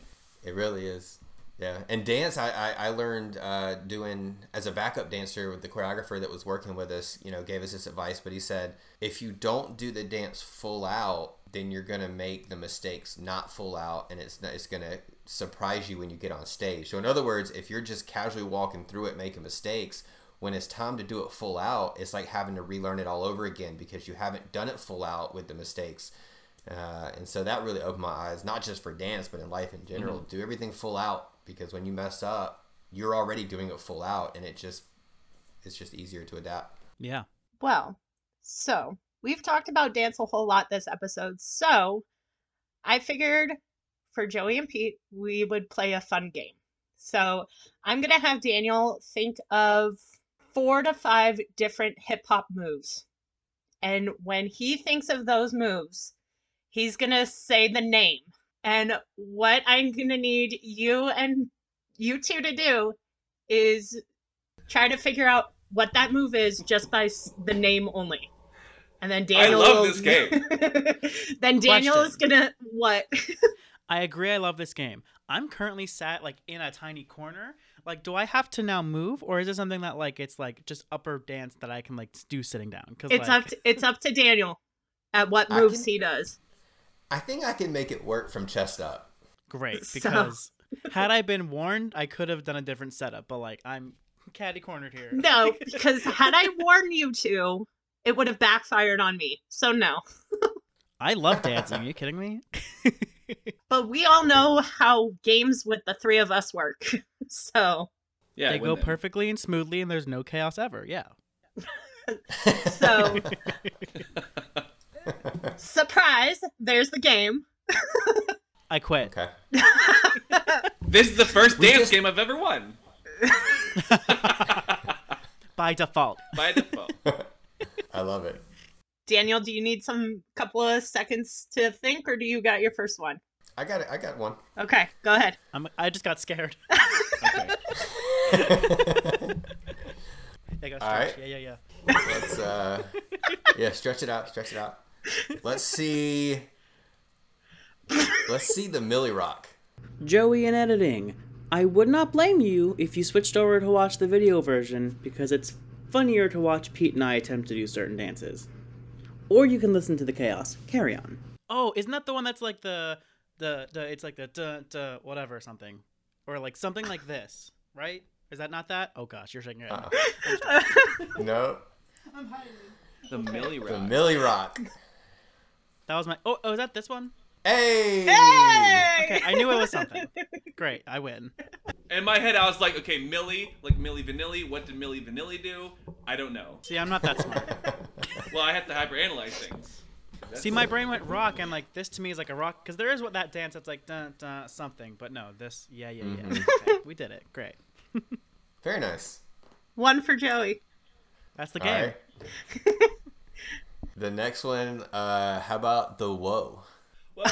It really is Yeah, and dance, I, I, I learned uh, doing as a backup dancer with the choreographer that was working with us, you know, gave us this advice, but he said, if you don't do the dance full out, then you're going to make the mistakes not full out, and it's, not, it's going to surprise you when you get on stage. So, in other words, if you're just casually walking through it, making mistakes, when it's time to do it full out, it's like having to relearn it all over again because you haven't done it full out with the mistakes. Uh, and so that really opened my eyes, not just for dance, but in life in general. Mm-hmm. Do everything full out because when you mess up, you're already doing it full out, and it just it's just easier to adapt. Yeah. Well, so we've talked about dance a whole lot this episode, so I figured for Joey and Pete we would play a fun game. So I'm gonna have Daniel think of four to five different hip hop moves. And when he thinks of those moves, he's going to say the name. And what I'm going to need you and you two to do is try to figure out what that move is just by the name only. And then Daniel. I love will... this game. then Daniel Question. is gonna what? I agree. I love this game. I'm currently sat like in a tiny corner. Like, do I have to now move, or is it something that like it's like just upper dance that I can like do sitting down? Because it's like... up. To, it's up to Daniel at what moves can... he does. I think I can make it work from chest up. Great, because so... had I been warned, I could have done a different setup. But like, I'm caddy cornered here. No, because had I warned you to, it would have backfired on me. So no. I love dancing. Are you kidding me? but we all know how games with the three of us work. so yeah, they go perfectly and smoothly, and there's no chaos ever. Yeah. so Surprise! There's the game. I quit. Okay. this is the first we dance just... game I've ever won. By default. By default. I love it. Daniel, do you need some couple of seconds to think, or do you got your first one? I got it. I got one. Okay, go ahead. I'm, I just got scared. okay. All right. Yeah, yeah, yeah. Let's uh, yeah, stretch it out. Stretch it out. Let's see. Let's see the Milly Rock. Joey in editing. I would not blame you if you switched over to watch the video version because it's funnier to watch Pete and I attempt to do certain dances. Or you can listen to the chaos. Carry on. Oh, isn't that the one that's like the the, the it's like the duh, duh, whatever something, or like something like this, right? Is that not that? Oh gosh, you're shaking your head. Uh, no. I'm hiding. The Milly Rock. The Milly Rock. That was my. Oh, oh, is that this one? Hey! hey! Okay, I knew it was something. Great, I win. In my head, I was like, okay, Millie, like Milli Vanilli. What did Milli Vanilli do? I don't know. See, I'm not that smart. well, I have to hyperanalyze things. That's See, my brain went rock, and like this to me is like a rock because there is what that dance that's like dun, dun, something, but no, this, yeah, yeah, yeah. Mm-hmm. Okay, we did it. Great. Very nice. One for Joey. That's the game. The next one, uh, how about the whoa?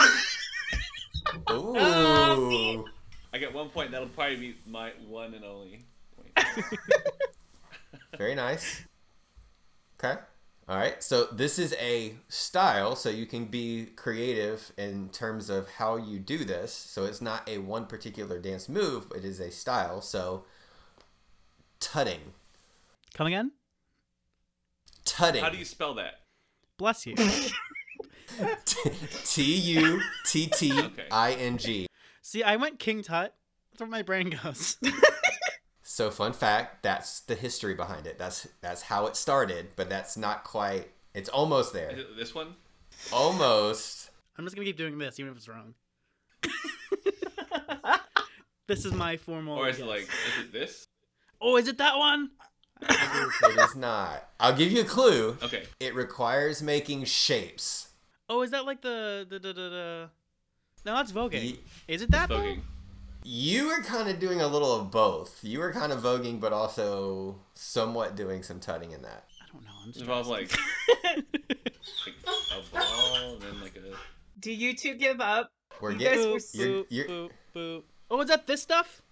Ooh. Oh, I get one point. That'll probably be my one and only point. Very nice. Okay. All right. So this is a style, so you can be creative in terms of how you do this. So it's not a one particular dance move, it is a style. So tutting. Come again? Tutting. How do you spell that? Bless you. T U T T I N G. See, I went King Tut. That's where my brain goes. so, fun fact: that's the history behind it. That's that's how it started, but that's not quite. It's almost there. this one? Almost. I'm just gonna keep doing this, even if it's wrong. this is my formal. Or is guess. it like? Is it this? Oh, is it that one? It is not. I'll give you a clue. Okay. It requires making shapes. Oh, is that like the the the the? the... No, that's voguing. is it that? voguing. You were kind of doing a little of both. You were kind of voguing, but also somewhat doing some tutting in that. I don't know. I'm just involved like, like a ball and then like a. Do you two give up? We're getting. Boop, you're, you're... Boop, boop. Oh, is that this stuff?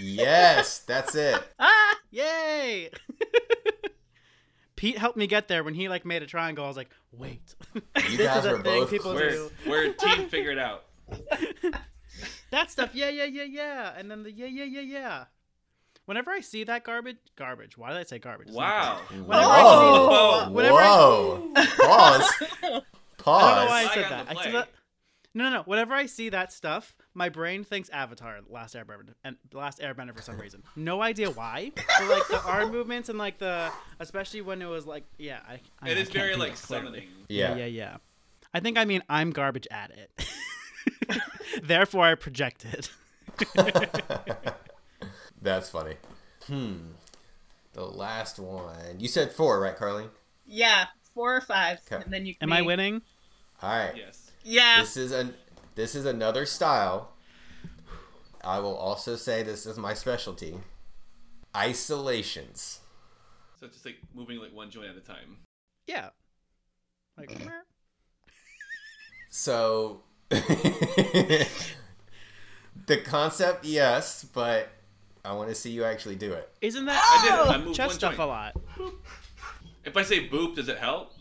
Yes, that's it. ah, yay! Pete helped me get there when he like made a triangle. I was like, wait, you guys were both people we're, do. We're a team. Figure it out. that stuff. Yeah, yeah, yeah, yeah. And then the yeah, yeah, yeah, yeah. Whenever I see that garbage, garbage. Why did I say garbage? It's not Wow. garbage. Whoa! Oh. Whenever I- Whoa! Pause. I don't know Pause. why I Flag said on that. I said play. that. No, no, no. Whenever I see that stuff, my brain thinks Avatar: Last Airbender and Last Airbender for some reason. No idea why. But like the arm movements and like the, especially when it was like, yeah, I. I It I very like it summoning. Yeah, yeah, yeah. I think I mean I'm garbage at it. Therefore, I project it. That's funny. Hmm. The last one. You said four, right, Carly? Yeah, four or five, Okay. and then you. Am me. I winning? All right. Yes. Yeah. This is an this is another style. I will also say this is my specialty. Isolations. So it's just like moving like one joint at a time. Yeah. Like. So the concept, yes, but I want to see you actually do it. isn't that I did it. Oh! I moved chest one stuff joint. a lot? If I say boop, does it help?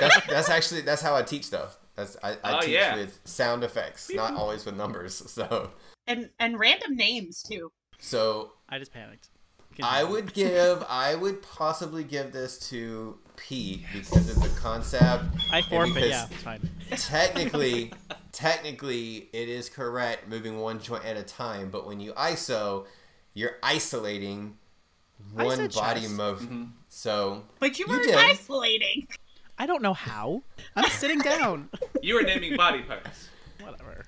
That's that's actually that's how I teach though. That's I, I Oh, teach yeah. with sound effects, not always with numbers. So and and random names too. so I just panicked. I would give I would possibly give this to Pete because of the concept. I forfeit. Yeah, it's fine. Technically, technically, it is correct moving one joint at a time. But when you ISO, you're isolating one said body chest. movement. Mm-hmm. So But you You were did. isolating. I don't know how. I'm sitting down. You were naming body parts. Whatever.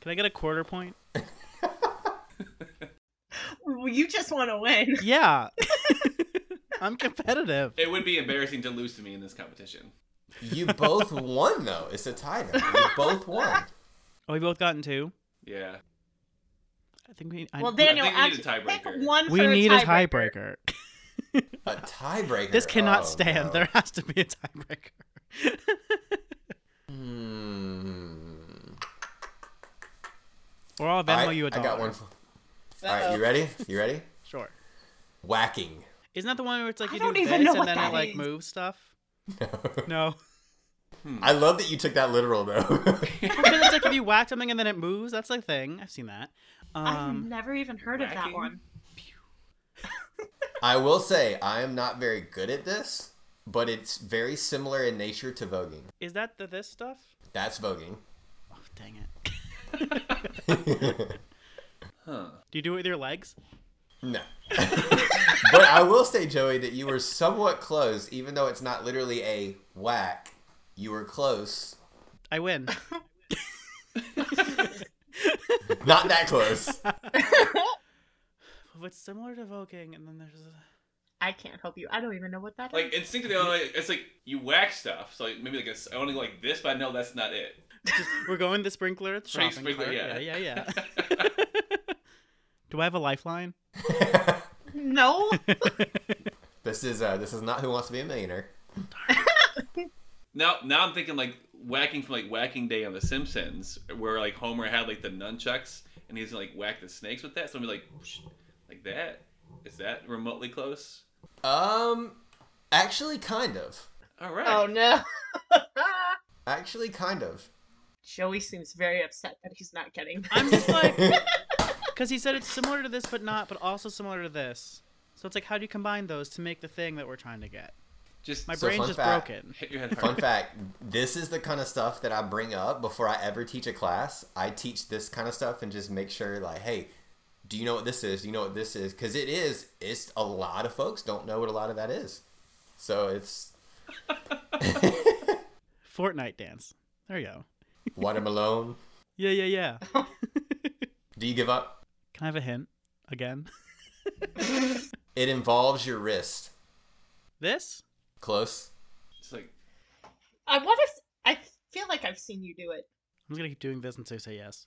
Can I get a quarter point? Well, You just want to win. Yeah. I'm competitive. it would be embarrassing to lose to me in this competition. you both won though. It's a tie now. You both won. Oh, we both gotten two. Yeah. I think we. I, Well, Daniel, think we need a actually, pick tiebreaker. one we for need a a tiebreaker. tiebreaker. A tiebreaker. this cannot Oh, stand. no. There has to be a tiebreaker. Hmm. or I'll All Venmo right, you a I dollar. I got one. For... All right, you ready? You ready? Sure. Whacking. Isn't that the one where it's like you don't do even this know and then it like is. moves stuff? No. No. I love that you took that literal though. because it's like if you whack something and then it moves. That's a thing. I've seen that. I've Um, never even heard of that one. I will say I am not very good at this, but it's very similar in nature to voguing. is that the this stuff? That's voguing. Oh, dang it. Huh. Do you do it with your legs? No. but I will say, Joey, that you were somewhat close, even though it's not literally a whack. You were close. I win. Not that close. What's similar to voguing, and then there's I can't help you. I don't even know what that is. Like instinctively, I don't it's like you whack stuff. So like, maybe like a s- I want to go like this, but I know that's not it. Just, we're going the sprinkler at the Spring- shopping sprinkler, cart. yeah. yeah, yeah. yeah. do I have a lifeline? no. this is uh, this is not Who Wants to Be a Millionaire. Now, now I'm thinking like whacking from like Whacking Day on The Simpsons, where like Homer had like the nunchucks and he's like whack the snakes with that. So I'm gonna be like, whoosh, like that. Is that remotely close? Um, actually, kind of. All right. oh no. Actually, kind of. Joey seems very upset that he's not getting that. I'm just like, because he said it's similar to this, but not, but also similar to this. So it's like, how do you combine those to make the thing that we're trying to get? Just My So brain's fun just fact- broken. hit your head Fun fact: This is the kind of stuff that I bring up before I ever teach a class. I teach this kind of stuff and just make sure, like, hey, do you know what this is? Do you know what this is? Because it is. It's a lot of folks don't know what a lot of that is. So it's Fortnite dance. There you go. watermelon. Yeah, yeah, yeah. Do you give up? Can I have a hint again? It involves your wrist. This? Close. It's like I want to. I feel like I've seen you do it. I'm just gonna keep doing this until you say yes.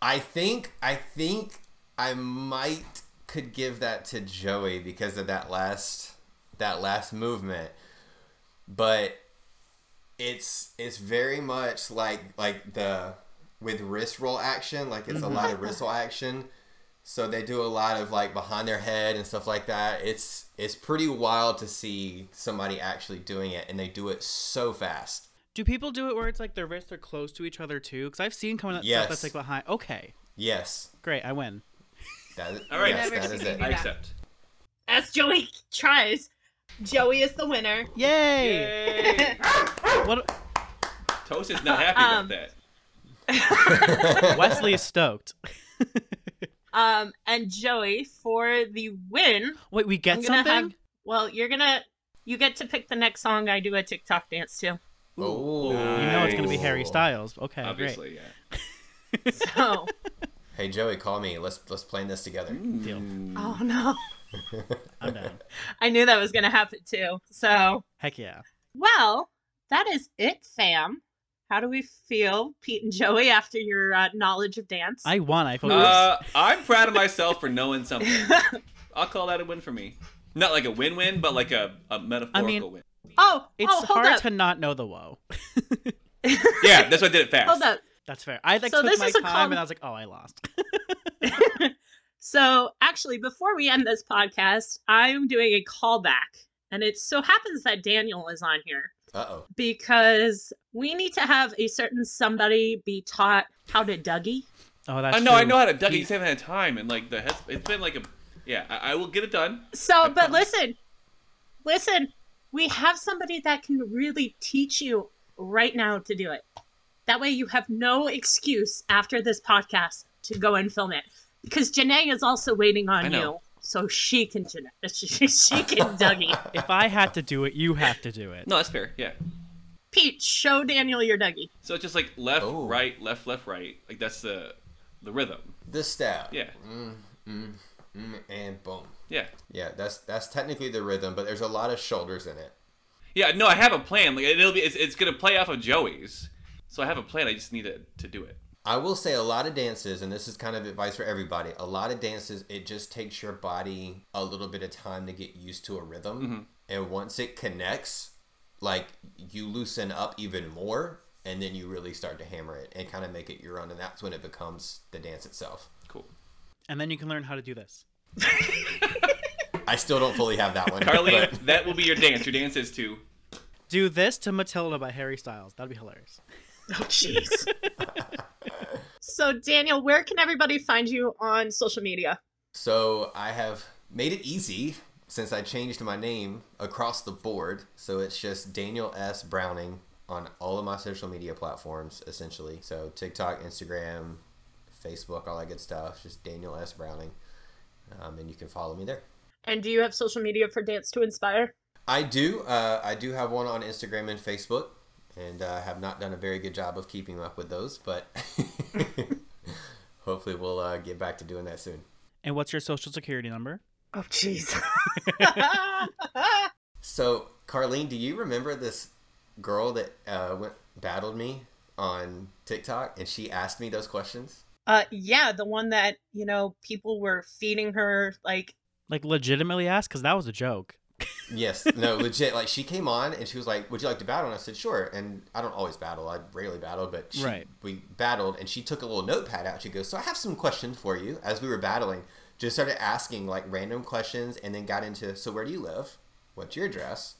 I think I think I might could give that to Joey because of that last that last movement. But it's it's very much like like the with wrist roll action, like it's a mm-hmm. lot of wrist roll action. So they do a lot of like behind their head and stuff like that. It's it's pretty wild to see somebody actually doing it and they do it so fast. Do people do it where it's like their wrists are close to each other too? Because I've seen coming up Yes. stuff that's like behind. Okay, yes. great, I win. That is, All right. Yes, that is it. I accept. As Joey tries, Joey is the winner. Yay! Yay! What? Toast is not happy Um, about that. Wesley is stoked. Um, and Joey for the win. Wait, we get something? have. Well, you're gonna. You get to pick the next song I do a TikTok dance to. Oh, You know it's gonna be Harry Styles. Okay, Obviously, yeah. So, Hey Joey, call me. Let's let's plan this together. great. Deal. oh no, I'm down. I knew that was gonna happen too. So, Heck yeah. well, that is it, fam. How do we feel, Pete and Joey, after your uh, knowledge of dance? I won. I feel Uh, I'm proud of myself for knowing something. I'll call that a win for me. Not like a win-win, but like a, a metaphorical win. Oh, it's oh, hold hard up. to not know the woe. Yeah, that's why I did it fast. hold up. That's fair. I like So took this my is a time com- and I was like, oh, I lost. so, actually, before we end this podcast, I'm doing a callback. And it so happens that Daniel is on here Uh oh. because we need to have a certain somebody be taught how to Dougie. Oh, that's I know, I know how to Dougie. He- Just haven't had time, and like the heads, it's been like a, yeah. I, I will get it done. So, but listen, listen, we have somebody that can really teach you right now to do it. That way, you have no excuse after this podcast to go and film it because Janae is also waiting on you, so she can Janae, she, she can Dougie. If I had to do it, you have to do it. No, that's fair. Yeah. Pete, show Daniel your Dougie. So it's just like left, Oh. right, left, left, right. Like that's the the rhythm. The step. Yeah. Mm, mm, mm, and boom. Yeah. Yeah, that's that's technically the rhythm, but there's a lot of shoulders in it. Yeah. No, I have a plan. Like it'll be, it's, it's gonna play off of Joey's. So I have a plan. I just need to to do it. I will say a lot of dances, and this is kind of advice for everybody. A lot of dances, it just takes your body a little bit of time to get used to a rhythm, Mm-hmm. and once it connects, like you loosen up even more, and then you really start to hammer it and kind of make it your own, and that's when it becomes the dance itself. Cool. And then you can learn how to do this. I still don't fully have that one, Carleen, but- that will be your dance. Your dance is to Do this to Matilda by Harry Styles. That'd be hilarious. Oh, jeez. so, Daniel, where can everybody find you on social media? So I have made it easy since I changed my name across the board. So it's just Daniel S. Browning on all of my social media platforms, essentially. So TikTok, Instagram, Facebook, all that good stuff. Just Daniel S. Browning. Um, and you can follow me there. And do you have social media for Dance 2 Inspire? I do. Uh, I do have one on Instagram and Facebook, and uh, have not done a very good job of keeping up with those, but hopefully we'll uh, get back to doing that soon. And what's your social security number? Oh, jeez. So, Carleen, do you remember this girl that uh, went battled me on TikTok, and she asked me those questions? Uh, yeah, the one that, you know, people were feeding her, like, Like legitimately asked because that was a joke. Yes, no, legit. Like she came on and she was like, "Would you like to battle?" And I said, "Sure." And I don't always battle; I rarely battle, but she, Right. we battled, and she took a little notepad out. She goes, "So I have some questions for you." As we were battling, just started asking like random questions, and then got into, "So where do you live? What's your address?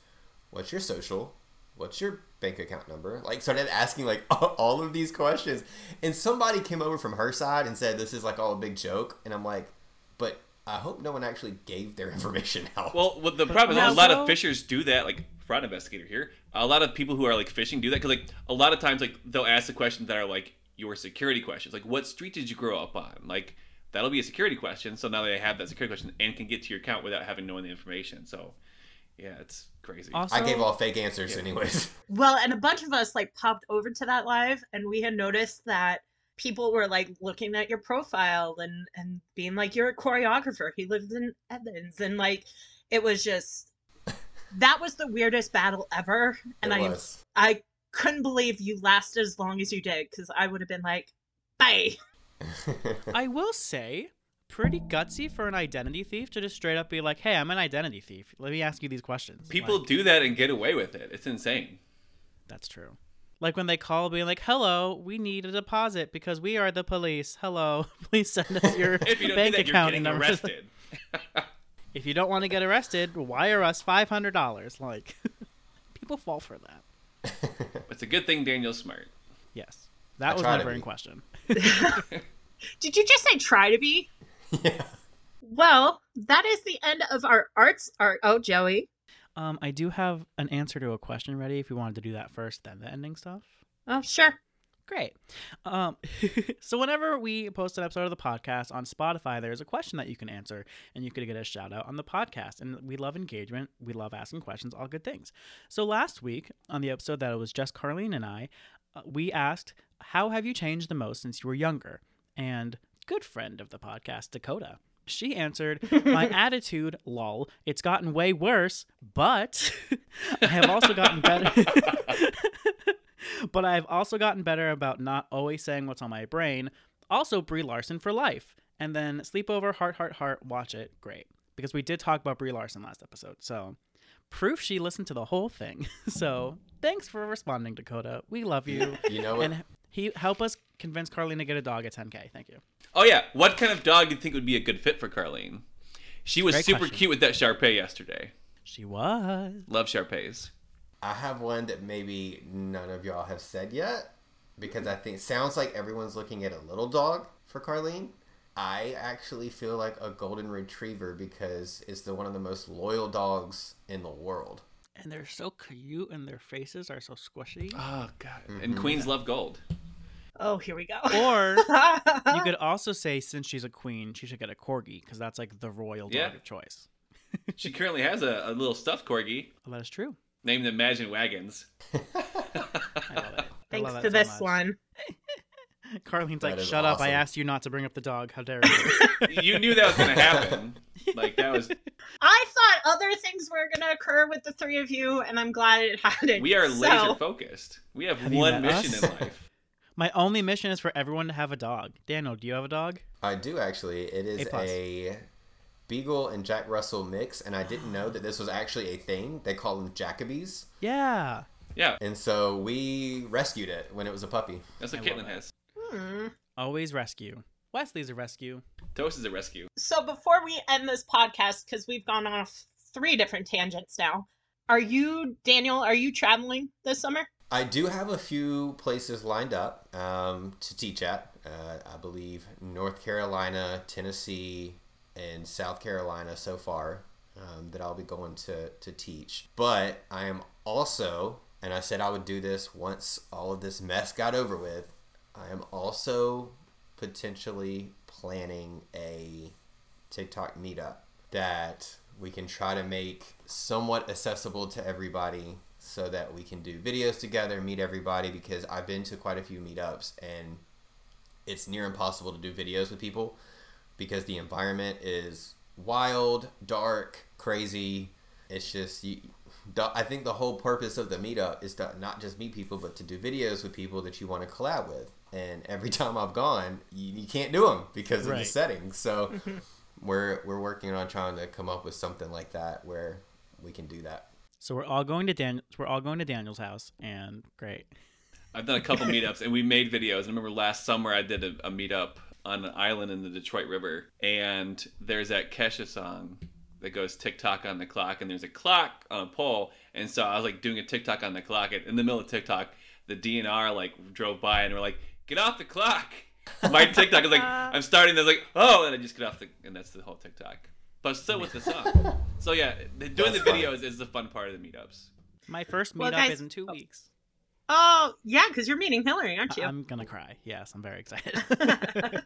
What's your social? What's your bank account number?" Like started asking like all of these questions, and somebody came over from her side and said, "This is like all a big joke," and I'm like, "But." I hope no one actually gave their information out. Well, what the problem is a lot of phishers do that. Like fraud investigator here, a lot of people who are like phishing do that because like a lot of times like they'll ask the questions that are like your security questions, like what street did you grow up on? Like that'll be a security question. So now they have that security question and can get to your account without having known the information. So yeah, it's crazy. Also, I gave all fake answers, Yeah. anyways. well, and a bunch of us, like, popped over to that live, and we had noticed that people were, like, looking at your profile and, and being like, you're a choreographer. He lives in Evans. And, like, it was just, that was the weirdest battle ever. And it I was. I couldn't believe you lasted as long as you did because I would have been like, bye. I will say, pretty gutsy for an identity thief to just straight up be like, "Hey, I'm an identity thief. Let me ask you these questions." people Like, do that and get away with it. It's insane. that's true. Like when they call, being like, "Hello, we need a deposit because we are the police. Hello, please send us your If you don't bank do that, you're account getting number." arrested. if you don't want to get arrested, wire us five hundred dollars. Like, people fall for that. It's a good thing Daniel's smart. Yes. That I was try to never in question. Did you just say try to be? yeah. Well, that is the end of our arts arc. Oh, Joey. Um, I do have an answer to a question ready if you wanted to do that first, then the ending stuff. Oh, sure. Great. Um, so whenever we post an episode of the podcast on Spotify, there's a question that you can answer, and you could get a shout out on the podcast. And we love engagement. We love asking questions. All good things. So last week on the episode that it was just Carleen and I, uh, we asked, "How have you changed the most since you were younger?" And good friend of the podcast, Dakota. She answered, My attitude, lol, it's gotten way worse, but I have also gotten better. but I've also gotten better about not always saying what's on my brain. Also, Brie Larson for life. And then sleepover, heart, heart, heart, watch it. Great. Because we did talk about Brie Larson last episode. So, proof she listened to the whole thing. so, thanks for responding, Dakota. We love you. You know what? and he help us convince Carleen to get a dog at 10K. Thank you. Oh yeah, what kind of dog do you think would be a good fit for Carleen? She was Great super question. cute with that Sharpei yesterday. She was. Love Sharpeis. I have one that maybe none of y'all have said yet because I think it sounds like everyone's looking at a little dog for Carleen. I actually feel like a golden retriever because it's the one of the most loyal dogs in the world. And they're so cute, and their faces are so squishy. Oh god. And mm-hmm. queens love gold. Oh, here we go. Or you could also say, since she's a queen, she should get a corgi because that's like the royal dog of choice. She currently has a, a little stuffed corgi Well, that is true. named Imagine Wagons. I love it. Thanks love to it so this much. one. Carleen's That like, is "Shut up! I asked you not to bring up the dog. How dare you?" you knew that was gonna happen. Like that was I thought other things were going to occur with the three of you, and I'm glad it hadn't. we are So- laser focused. We have, Have one mission us? in life. My only mission is for everyone to have a dog. Daniel, do you have a dog? I do actually. It is A plus. a Beagle and Jack Russell mix, and I didn't know that this was actually a thing. They call them Jacobies. Yeah. Yeah, And so we rescued it when it was a puppy. that's what I Caitlin has. Hmm. Always rescue. Wesley's a rescue. Toast is a rescue. So before we end this podcast, because we've gone off three different tangents now, are you, Daniel, are you traveling this summer? I do have a few places lined up um, to teach at. Uh, I believe North Carolina, Tennessee, and South Carolina so far um, that I'll be going to, to teach. But I am also, and I said I would do this once all of this mess got over with, I am also potentially planning a TikTok meetup that we can try to make somewhat accessible to everybody so that we can do videos together, meet everybody because I've been to quite a few meetups and it's near impossible to do videos with people because the environment is wild, dark, crazy. It's just you, I think the whole purpose of the meetup is to not just meet people, but to do videos with people that you want to collab with. And every time I've gone, you, you can't do them because of the Right. settings. So we're we're working on trying to come up with something like that where we can do that. So we're all going to Dan. We're all going to Daniel's house, and great. I've done a couple meetups and we made videos. I remember last summer I did a, a meetup on an island in the Detroit River, and there's that Kesha song that goes TikTok on the clock, and there's a clock on a pole, and so I was like doing a TikTok on the clock, and in the middle of TikTok, the DNR like drove by and we're like, "Get off the clock!" My TikTok is like, I'm starting, they're like, "Oh," and I just get off the, and that's the whole TikTok. But still with the song. So yeah, the- doing That's the funny. videos is the fun part of the meetups. My first Well, meetup guys- is in two oh. weeks. Oh, yeah, because you're meeting Hillary, aren't you? I'm gonna cry. Yes, I'm very excited.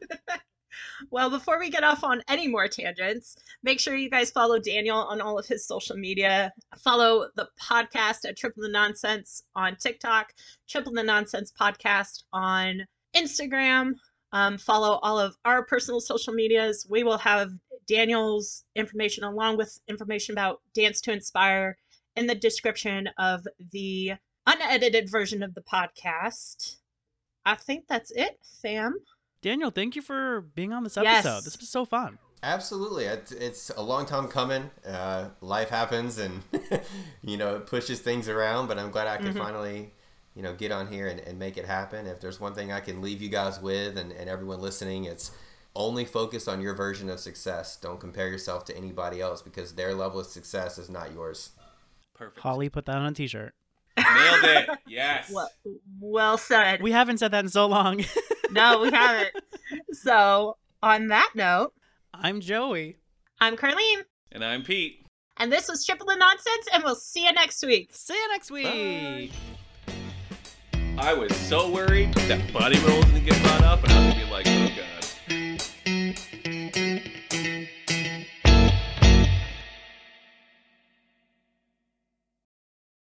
well, before we get off on any more tangents, make sure you guys follow Daniel on all of his social media. Follow the podcast at Triple the Nonsense on TikTok, Triple the Nonsense Podcast on Instagram. Um, follow all of our personal social medias. We will have Daniel's information along with information about Dance 2 Inspire in the description of the unedited version of the podcast. I think that's it, fam. Daniel, thank you for being on this Yes. episode. This was so fun. Absolutely, it's, it's a long time coming. Uh, life happens, and you know it pushes things around. But I'm glad I could Mhm. finally, you know, get on here and, and make it happen. If there's one thing I can leave you guys with, and, and everyone listening, it's only focus on your version of success. Don't compare yourself to anybody else because their level of success is not yours. Perfect. Holly, put that on a t-shirt. Nailed it. Yes. well, well said. We haven't said that in so long. no, we haven't. So, on that note, I'm Joey. I'm Carleen, And I'm Pete. and this was Triple the Nonsense, and we'll see you next week. See you next week. I was so worried that body roll was gonna get brought up, and I was gonna be like, oh god.